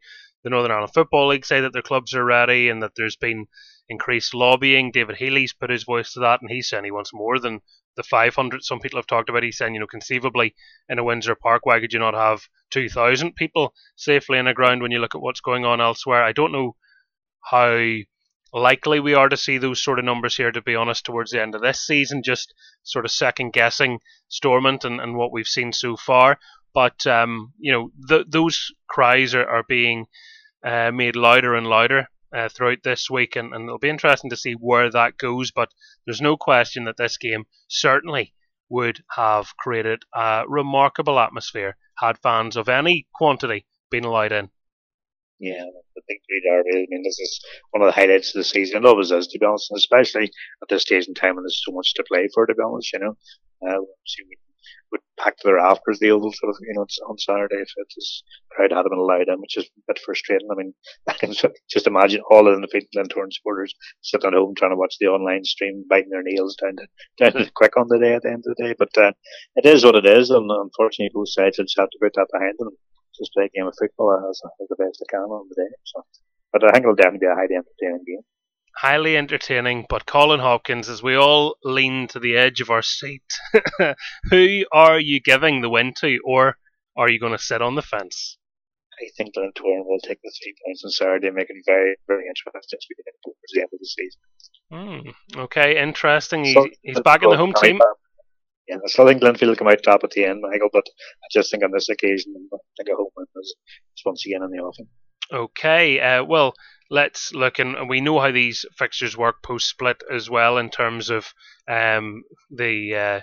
the Northern Ireland Football League say that their clubs are ready and that there's been increased lobbying. David Healy's put his voice to that, and he's saying he wants more than the 500 some people have talked about. He's saying, you know, conceivably in a Windsor Park, why could you not have 2,000 people safely in a ground when you look at what's going on elsewhere? I don't know how likely we are to see those sort of numbers here, to be honest, towards the end of this season, just sort of second guessing Stormont and, and what we've seen so far. But, um, you know, th- those cries are, are being uh, made louder and louder uh, throughout this week, and, and it'll be interesting to see where that goes. But there's no question that this game certainly would have created a remarkable atmosphere had fans of any quantity been allowed in. Yeah, the big three derby. I mean, this is one of the highlights of the season. It always is, to be honest, and especially at this stage in time when there's so much to play for, to be honest. You know, uh, we would pack to the rafters the oval sort of, you know, on Saturday if was crowd hadn't been allowed in, which is a bit frustrating. I mean, I can just imagine all of the Glentoran supporters sitting at home trying to watch the online stream, biting their nails down to, down to quick on the day at the end of the day. But, uh, it is what it is, and unfortunately both sides have to put that behind them. Just play a game of football as, as the best they can on the day. So, but I think it'll definitely be a highly entertaining game highly entertaining. But Colin Hopkins, as we all lean to the edge of our seat, who are you giving the win to, or are you going to sit on the fence? I think Glentoran will take the three points on Saturday make it very, very interesting as we get towards the end of the season. Mm, okay, interesting. He's, so, he's back in the home team. Yeah, I still think Glenfield will come out top at the end, Michael, but I just think on this occasion, I think a home win is, is once again in the offing. Okay, uh, well, let's look and we know how these fixtures work post split as well in terms of um, the uh,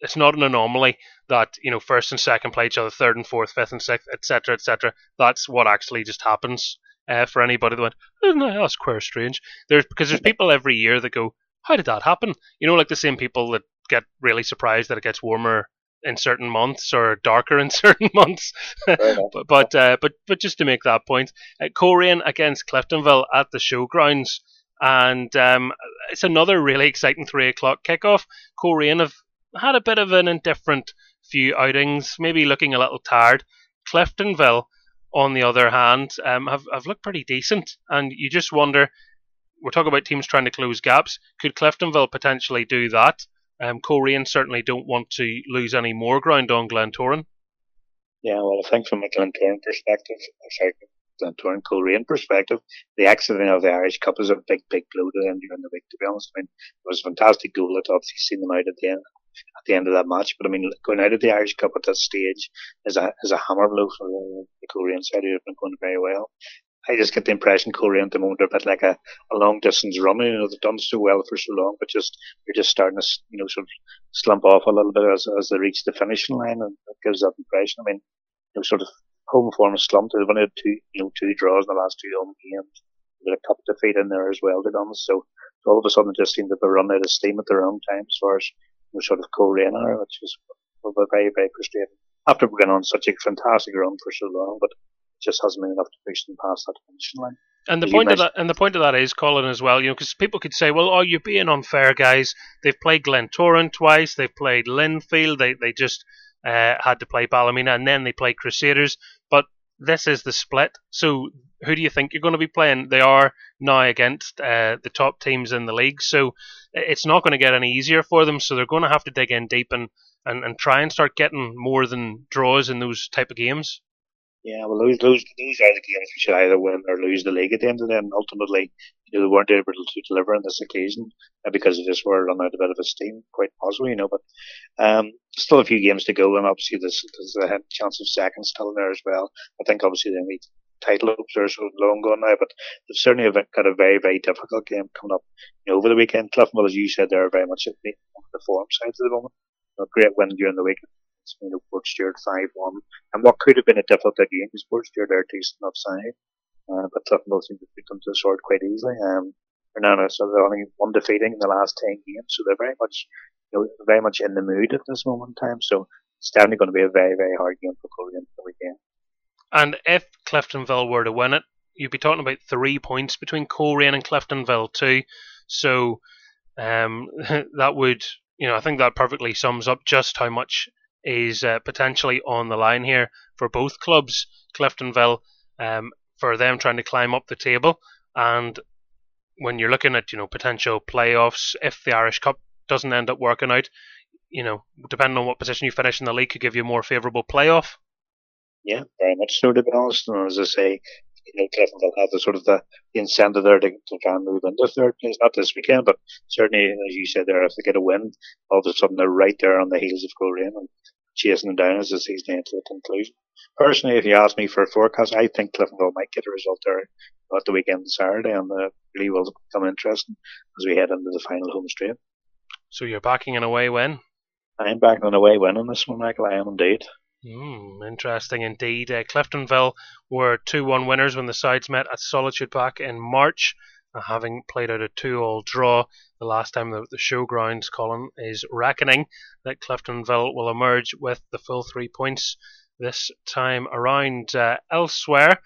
it's not an anomaly that you know first and second play each other, third and fourth, fifth and sixth, etc., etc. That's what actually just happens uh, for anybody that went, oh, no, that's quite strange. There's because there's people every year that go, how did that happen? You know, like the same people that get really surprised that it gets warmer in certain months or darker in certain months. but but, uh, but but just to make that point, uh, Coleraine against Cliftonville at the showgrounds, and um, it's another really exciting three o'clock kickoff. Coleraine have had a bit of an indifferent few outings, maybe looking a little tired. Cliftonville, on the other hand, um, have have looked pretty decent, and you just wonder. We're talking about teams trying to close gaps. Could Cliftonville potentially do that? Um, Coleraine certainly don't want to lose any more ground on Glentoran. Yeah, well, I think from a Glentoran perspective, sorry, Glentoran Coleraine perspective, the exiting of the Irish Cup is a big, big blow to them during the week. To be honest, I mean, it was a fantastic goal. It obviously seen them out at the end at the end of that match. But I mean, going out of the Irish Cup at that stage is a is a hammer blow for the, the Coleraine side who have been going very well. I just get the impression Coleraine at the moment are a bit like a, a long distance runner. You know, they've done so well for so long, but just they're just starting to you know sort of slump off a little bit as as they reach the finishing line, and it gives that impression. I mean, you know, sort of home form slumped. They've only had two you know two draws in the last two home games. They've a cup defeat in there as well, be honest. So, so all of a sudden, it just seemed that they run out of steam at their own time as far as you know, sort of Coleraine are, which is very very frustrating. After we've been on such a fantastic run for so long, but just hasn't been enough to push them past that finish line. And the point of that, and the point of that is, Colin, as well. You know, because people could say, "Well, oh, you're being unfair, guys. They've played Glentoran twice. They've played Linfield. They they just uh, had to play Ballymena, and then they played Crusaders. But this is the split. So who do you think you're going to be playing? They are now against uh, the top teams in the league, so it's not going to get any easier for them. So they're going to have to dig in deep and, and, and try and start getting more than draws in those type of games. Yeah, well, those, those, those are the games we should either win or lose the league at the end of them. Ultimately, you know, they weren't able to deliver on this occasion uh, because they just were run out a bit of steam, quite possibly, you know. But um, still a few games to go, and obviously there's, there's a chance of second still in there as well. I think obviously they need title hopes are so long gone now, but they've certainly got a very, very difficult game coming up you know, over the weekend. Cliftonville, as you said, they're very much at the, the form side at the moment. A great win during the week you know, Portstewart 5 1. And what could have been a difficult game because Portstewart are decent offside. Uh, but Cliftonville seem to put them to the sword quite easily. Um, Renana, so they're only one defeating in the last 10 games, so they're very much, you know, very much in the mood at this moment in time. So it's definitely going to be a very, very hard game for Coleraine for the weekend. And if Cliftonville were to win it, you'd be talking about three points between Coleraine and Cliftonville too. So um, that would, you know, I think that perfectly sums up just how much is uh, potentially on the line here for both clubs. Cliftonville, um, for them trying to climb up the table. And when you're looking at you know potential playoffs, if the Irish Cup doesn't end up working out, you know, depending on what position you finish in the league, could give you a more favourable playoff. Yeah, very much so. To be honest, and as I say, you know, Cliftonville have the sort of the, the incentive there to, to try and move into third place. Not this weekend, but certainly, as you said there, if they get a win, all of a sudden they're right there on the heels of Coleraine and chasing them down as the season to the conclusion. Personally, if you ask me for a forecast, I think Cliftonville might get a result there at the weekend Saturday, and the really will become interesting as we head into the final home straight. So you're backing an away win? I'm backing an away win on this one, Michael. I am indeed. Mm, interesting indeed. Uh, Cliftonville were 2 1 winners when the sides met at Solitude Park in March, uh, having played out a 2 all draw the last time the, the showgrounds column is reckoning that Cliftonville will emerge with the full three points this time around. Uh, elsewhere,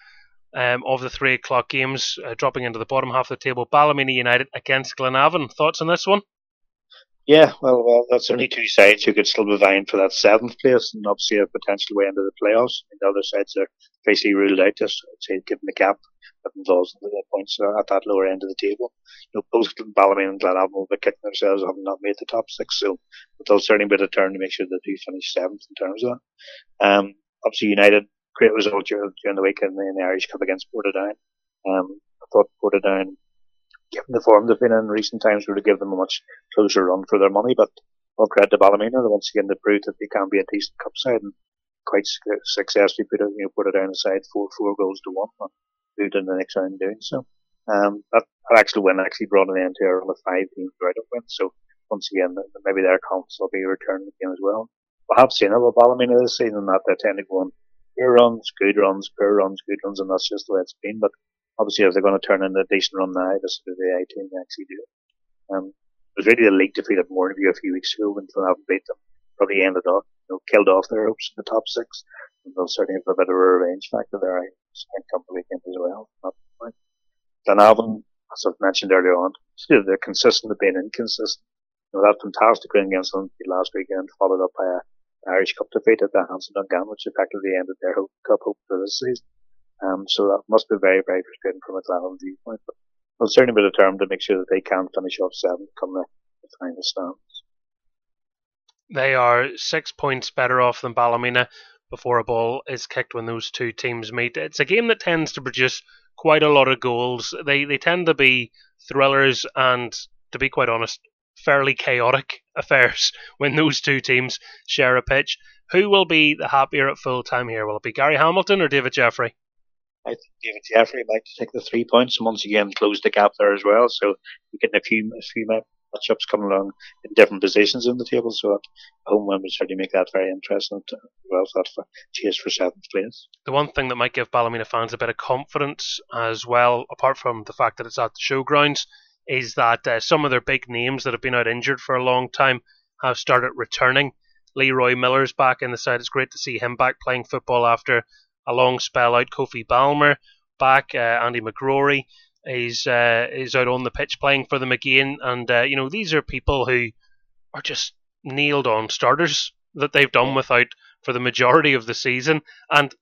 um, of the three o'clock games, uh, dropping into the bottom half of the table, Ballymena United against Glenavon. Thoughts on this one? Yeah, well, well, that's only two sides who could still be vying for that seventh place and obviously a potential way into the playoffs. And the other sides are basically ruled out, just say, given the gap that involves the points at that lower end of the table. You know, both Ballymena and Glenavon will be kicking themselves having not made the top six, so they'll certainly be turn to make sure that they finish seventh in terms of that. Um, obviously United, great result during, during the weekend in the Irish Cup against Portadown. Um, I thought Portadown given the form they've been in recent times, would have given them a much closer run for their money. But all credit to Ballymena, once again they proved that they can be a decent cup side and quite successfully put it, you know, put it down aside four four goals to one and moved in the next round doing so. Um, that, that actual win actually brought an end to of five right up win. So once again, maybe their confidence will be returned again as well. We have seen it with Ballymena this season that they tend to go on poor runs, good runs, poor runs, good runs, and that's just the way it's been. But obviously if they're going to turn in a decent run now, this be the A team they actually do it. Um, it was really the league defeat at Mourneview a few weeks ago when Glenavon beat them. Probably ended off, you know, killed off their hopes in the top six. And they'll certainly have a bit of a revenge factor there, I think, come the weekend as well. Glenavon, as I've mentioned earlier on, they're consistent at being inconsistent. You know, that fantastic win against them last weekend, followed up by a Irish Cup defeat at the hands of Dungan, which effectively ended their cup hope for this season. Um, so that must be very, very frustrating from a Glenavon viewpoint. But they'll certainly be determined to make sure that they can finish off seventh come the, the final stands. They are six points better off than Ballymena before a ball is kicked when those two teams meet. It's a game that tends to produce quite a lot of goals. They they tend to be thrillers and, to be quite honest, fairly chaotic affairs when those two teams share a pitch. Who will be the happier at full time here? Will it be Gary Hamilton or David Jeffrey? I think David Jeffrey might take the three points and once again close the gap there as well. So you get a few a few matchups coming along in different positions in the table. So at home win would certainly make that very interesting as well as that for chase for seventh place. The one thing that might give Ballymena fans a bit of confidence as well, apart from the fact that it's at the showgrounds, is that uh, some of their big names that have been out injured for a long time have started returning. Leroy Millar's back in the side. It's great to see him back playing football after a long spell out. Kofi Balmer back, uh, Andy McGrory is uh, is out on the pitch playing for them again, and uh, you know these are people who are just nailed on starters that they've done without for the majority of the season, and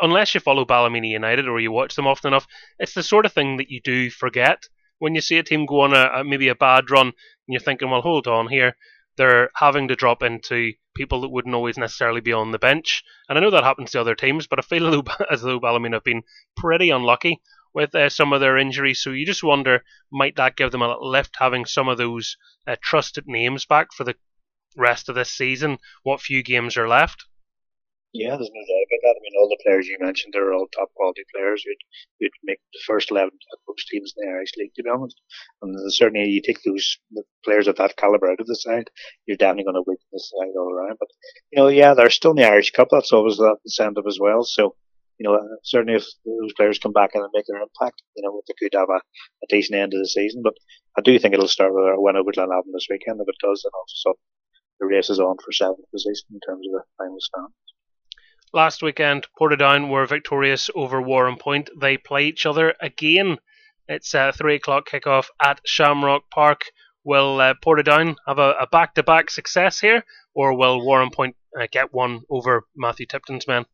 unless you follow Ballymena United or you watch them often enough, it's the sort of thing that you do forget when you see a team go on a, a maybe a bad run, and you're thinking, well, hold on here, they're having to drop into people that wouldn't always necessarily be on the bench. And I know that happens to other teams, but I feel as though Ballymena have been pretty unlucky with uh, some of their injuries. So you just wonder, might that give them a lift having some of those uh, trusted names back for the rest of this season? What few games are left? Yeah, there's no doubt about that. I mean, all the players you mentioned, they're all top quality players who'd, who'd make the first 11 at most teams in the Irish League, to be honest. And certainly you take those players of that calibre out of the side, you're definitely going to weaken the side all around. But, you know, yeah, they're still in the Irish Cup. That's always that incentive as well. So, you know, certainly if those players come back and make their impact, you know, they could have a, a decent end of the season. But I do think it'll start with a win over Glenavon this weekend. If it does, then also the race is on for seventh position in terms of the final stand. Last weekend, Portadown were victorious over Warrenpoint. They play each other again. It's a three o'clock kickoff at Shamrock Park. Will uh, Portadown have a, back-to-back success here, or will Warrenpoint uh, get one over Matthew Tipton's men?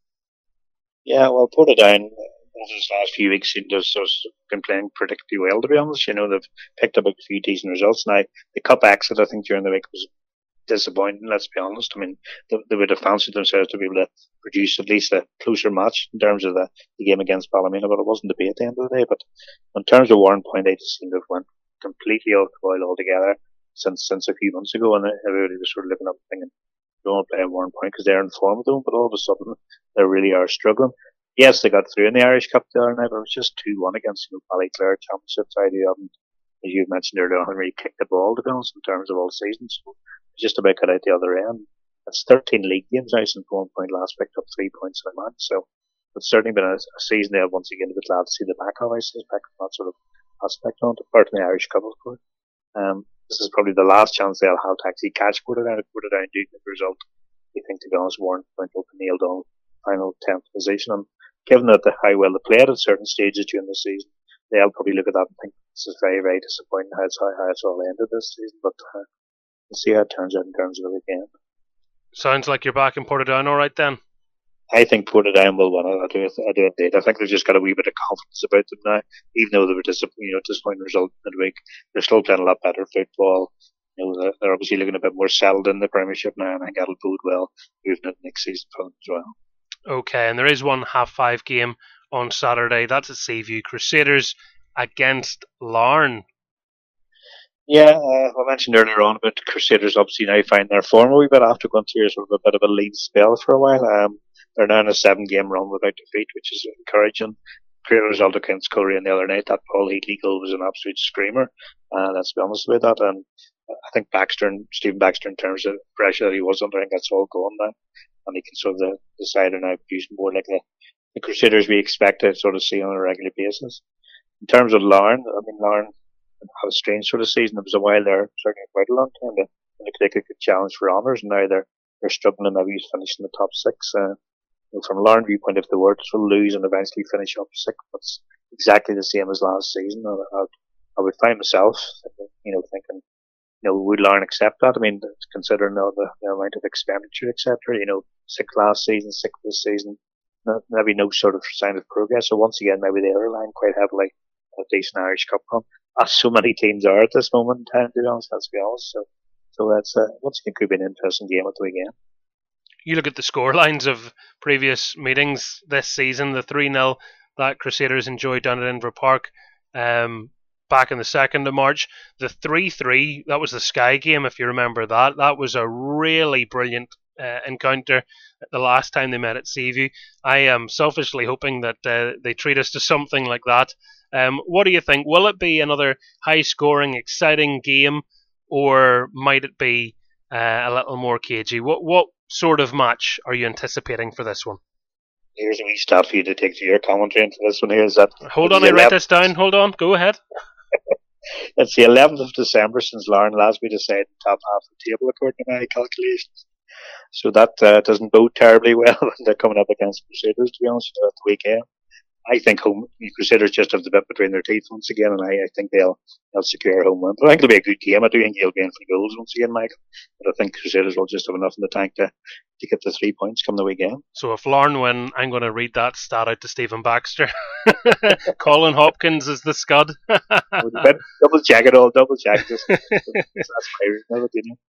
Yeah, well, Portadown, over this last few weeks to have been playing particularly well, to be honest. You know, they've picked up a few decent results. Now, the cup exit, I think, during the week was disappointing, let's be honest. I mean, they, they, would have fancied themselves to be able to produce at least a closer match in terms of the, the game against Ballymena, but it wasn't to be at the end of the day. But in terms of Warrenpoint, they just seem to have went completely off the boil altogether since since a few months ago, and everybody was sort of looking up and thinking, don't want to play at Warrenpoint because they're in form with them, but all of a sudden they really are struggling. Yes, they got through in the Irish Cup the other night, but it was just 2-1 against you know, Ballyclare Championship side who haven't, as you mentioned earlier, haven't really kicked the ball to be in terms of all seasons. So just about got out the other end. It's 13 league games now since one point last picked up three points in a match. So it's certainly been a, a season there once again. A bit glad to see the back of, I suspect, that sort of aspect on apart from the Irish Cup, of course. Um, this is probably the last chance they'll have to actually catch Portadown. Down. If Portadown do get the result, I think, to be honest, Warrenpoint will be nailed on final 10th position. And given that the, how well they played at certain stages during the season, they'll probably look at that and think this is very, very disappointing how it's, how it's all ended this season. But uh, we'll see how it turns out in terms of the weekend. Sounds like you're back in Portadown all right then. I think Portadown will win it. I do, I do indeed. I think they've just got a wee bit of confidence about them now. Even though they were disappointing, you know, disappointing result midweek, they're still playing a lot better football. You know, they're obviously looking a bit more settled in the Premiership now, and I think that'll bode well moving into next season for them as well. Okay, and there is one half five game on Saturday. That's at Seaview Crusaders against Larne. Yeah, uh, I mentioned earlier on about the Crusaders obviously now find their form a wee bit after going through sort of a bit of a lean spell for a while. Um, they're now in a seven game run without defeat, which is encouraging. Great result against Coleraine the other night. That Paul Heatley goal was an absolute screamer. Uh, let's be honest about that. And I think Baxter and Stephen Baxter, in terms of pressure that he was under, I think that's all gone now. And he can sort of decide on now producing more like the, the Crusaders we expect to sort of see on a regular basis. In terms of Larne, I mean, Larne had a strange sort of season. It was a while there, certainly quite a long time, to, to take a good challenge for honours, and now they're they're struggling maybe finishing the top six. Uh, from Larne viewpoint, if they were to lose and eventually finish up sixth, that's exactly the same as last season. I, I, I would find myself, you know, thinking, you know, would Larne accept that? I mean, considering the, the, the amount of expenditure, etc. You know, sixth last season, sixth this season, maybe no sort of sign of progress. So once again, maybe they are relying quite heavily a decent Irish Cup run as so many teams are at this moment in time, to be honest, let's be honest. So, so that's, uh, once again, could be an interesting game at the weekend. You look at the score lines of previous meetings this season, the 3 0 that Crusaders enjoyed down at Inver Park um, back in the 2nd of March. The 3 3, that was the Sky game, if you remember that. That was a really brilliant uh, encounter the last time they met at Seaview. I am selfishly hoping that uh, they treat us to something like that um, what do you think? Will it be another high scoring, exciting game, or might it be uh, a little more cagey? What what sort of match are you anticipating for this one? Here's a wee stat for you to take to your commentary into this one. Here is that. Hold on, I write this down. Hold on, go ahead. it's the 11th of December since Larne last we decided top half of the table according to my calculations. So that uh, doesn't bode terribly well when they're coming up against Crusaders, to be honest, at the weekend. I think home Crusaders just have the bit between their teeth once again, and I, I think they'll they'll secure home win. But I think it'll be a good game. I do think he'll be in for goals once again, Michael. But I think Crusaders will just have enough in the tank to, to get the three points come the weekend. So if Larne win, I'm going to read that stat out to Stephen Baxter. Colin Hopkins is the scud. double check it all. Double check this. That's my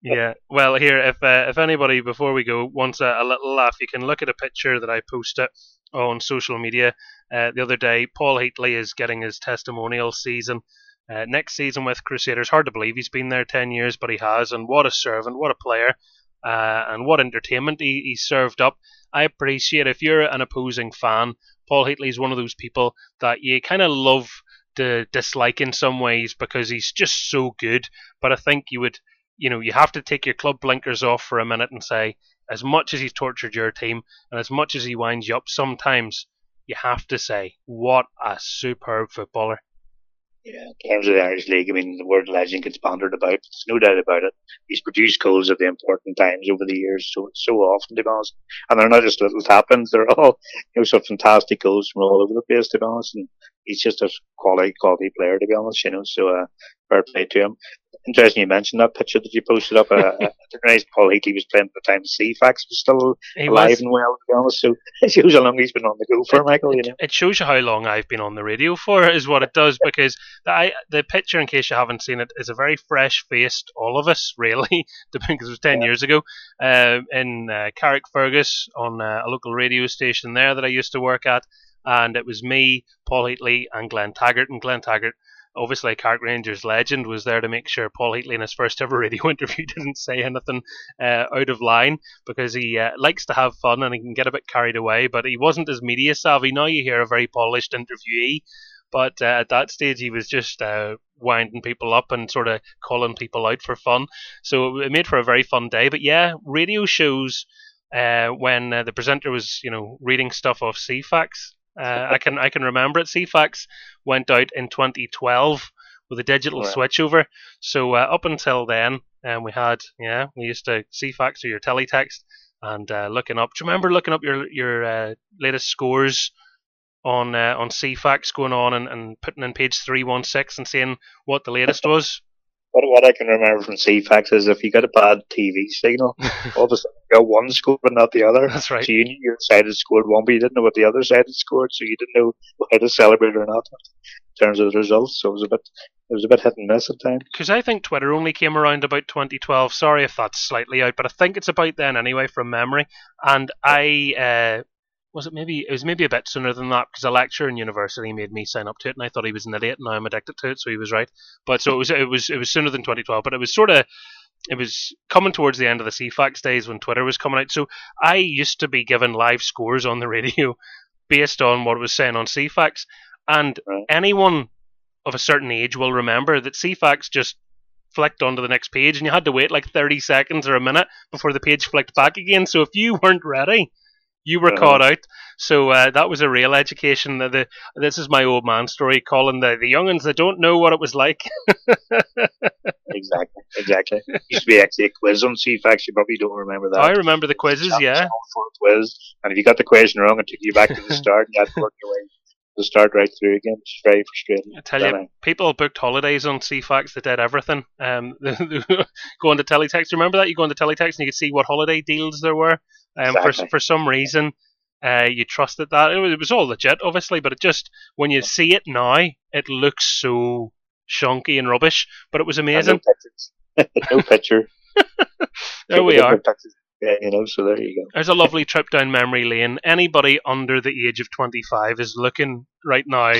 Yeah. Well, here, if uh, if anybody before we go wants a, a little laugh, you can look at a picture that I posted on social media uh, the other day. Paul Heatley is getting his testimonial season. Uh, next season with Crusaders. Hard to believe he's been there 10 years, but he has. And what a servant, what a player, uh, and what entertainment he, he served up. I appreciate if you're an opposing fan, Paul Heatley is one of those people that you kind of love to dislike in some ways because he's just so good. But I think you would, you know, you have to take your club blinkers off for a minute and say, as much as he's tortured your team and as much as he winds you up sometimes, you have to say, what a superb footballer. Yeah, in terms of the Irish League, I mean, the word legend gets bandied about. There's no doubt about it. He's produced goals at the important times over the years, so so often, to be honest. And they're not just little tap-ins; they're all, you know, some fantastic goals from all over the place, to be honest. And he's just a quality quality player to be honest. You know, so uh, fair play to him. Interesting you mentioned that picture that you posted up. Uh, I didn't realize Paul Heatley was playing at the time. Ceefax was still he alive was. and well, to be honest. So it shows how long he's been on the go for, it, Michael. You know, it shows you how long I've been on the radio for, is what it does. Because the I, the picture, in case you haven't seen it, is a very fresh faced all of us, really, because it was ten yeah. years ago uh, in uh, Carrickfergus on uh, a local radio station there that I used to work at and it was me, Paul Heatley, and Glenn Taggart. And Glenn Taggart obviously Carrick Rangers legend was there to make sure Paul Heatley in his first ever radio interview didn't say anything uh, out of line because he uh, likes to have fun and he can get a bit carried away. But he wasn't as media savvy. Now you hear a very polished interviewee, but uh, at that stage he was just uh, winding people up and sort of calling people out for fun. So it made for a very fun day. But yeah, radio shows. Uh, when uh, the presenter was, you know, reading stuff off Ceefax, uh, I can I can remember it. Ceefax went out in 2012 with a digital right. switchover. So uh, up until then, um, we had yeah we used to Ceefax or your teletext and uh, looking up. Do you remember looking up your your uh, latest scores on uh, on Ceefax going on and, and putting in page three one six and seeing what the latest was? What, what I can remember from Ceefax is if you got a bad TV signal, all of a sudden you got one score but not the other. That's right. So you knew your side had scored one, but you didn't know what the other side had scored, so you didn't know how to celebrate or not in terms of the results. So it was a bit it was a bit hit and miss at times. Because I think Twitter only came around about 2012. Sorry if that's slightly out, but I think it's about then anyway from memory. And I uh, was it maybe it was maybe a bit sooner than that because a lecturer in university made me sign up to it and I thought he was an idiot and now I'm addicted to it so he was right. But so it was it was it was sooner than 2012 but it was sort of it was coming towards the end of the Ceefax days when Twitter was coming out. So I used to be given live scores on the radio based on what it was saying on Ceefax and right. anyone of a certain age will remember that Ceefax just flicked onto the next page and you had to wait like 30 seconds or a minute before the page flicked back again. So if you weren't ready you were caught out. So uh, that was a real education. The, the, this is my old man story, calling the, the youngins that don't know what it was like. exactly, exactly. Used to be actually a quiz on Ceefax. You probably don't remember that. I remember the quizzes, yeah. Quiz, and if you got the question wrong, it took you back to the start, and you had to work your way to start right through again, which is very frustrating. I tell you, people people booked holidays on Ceefax that did everything. Um, go on to Teletext. Remember that you go on to Teletext and you could see what holiday deals there were. Um, exactly. for for some reason, uh, you trusted that. It was, it was all legit, obviously, but it just when you see it now, it looks so shonky and rubbish. But it was amazing. no, no picture. there we are. Yeah, you know, so there you go. There's a lovely trip down memory lane. Anybody under the age of 25 is looking right now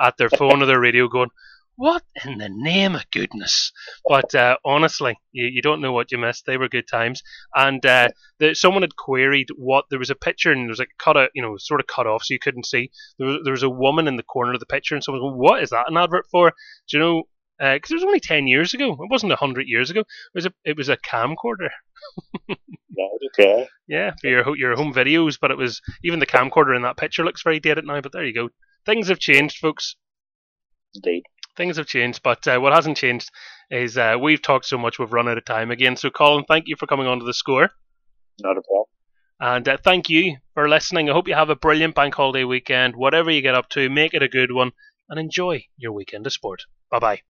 at their phone or their radio going, what in the name of goodness? But uh, honestly, you, you don't know what you missed. They were good times. And uh, the, someone had queried what there was a picture and there was like cut out, you know, sort of cut off so you couldn't see. There was, there was a woman in the corner of the picture, and someone was going, "What is that an advert for?" Do you know? Because uh, it was only ten years ago. It wasn't hundred years ago. It was a it was a camcorder. okay. Yeah, for your your home videos, but it was even the camcorder in that picture looks very dated now. But there you go. Things have changed, folks. Indeed things have changed, but uh, what hasn't changed is uh, we've talked so much we've run out of time again. So, Colin, thank you for coming on to the score. Not a problem. And uh, thank you for listening. I hope you have a brilliant bank holiday weekend. Whatever you get up to, make it a good one and enjoy your weekend of sport. Bye bye.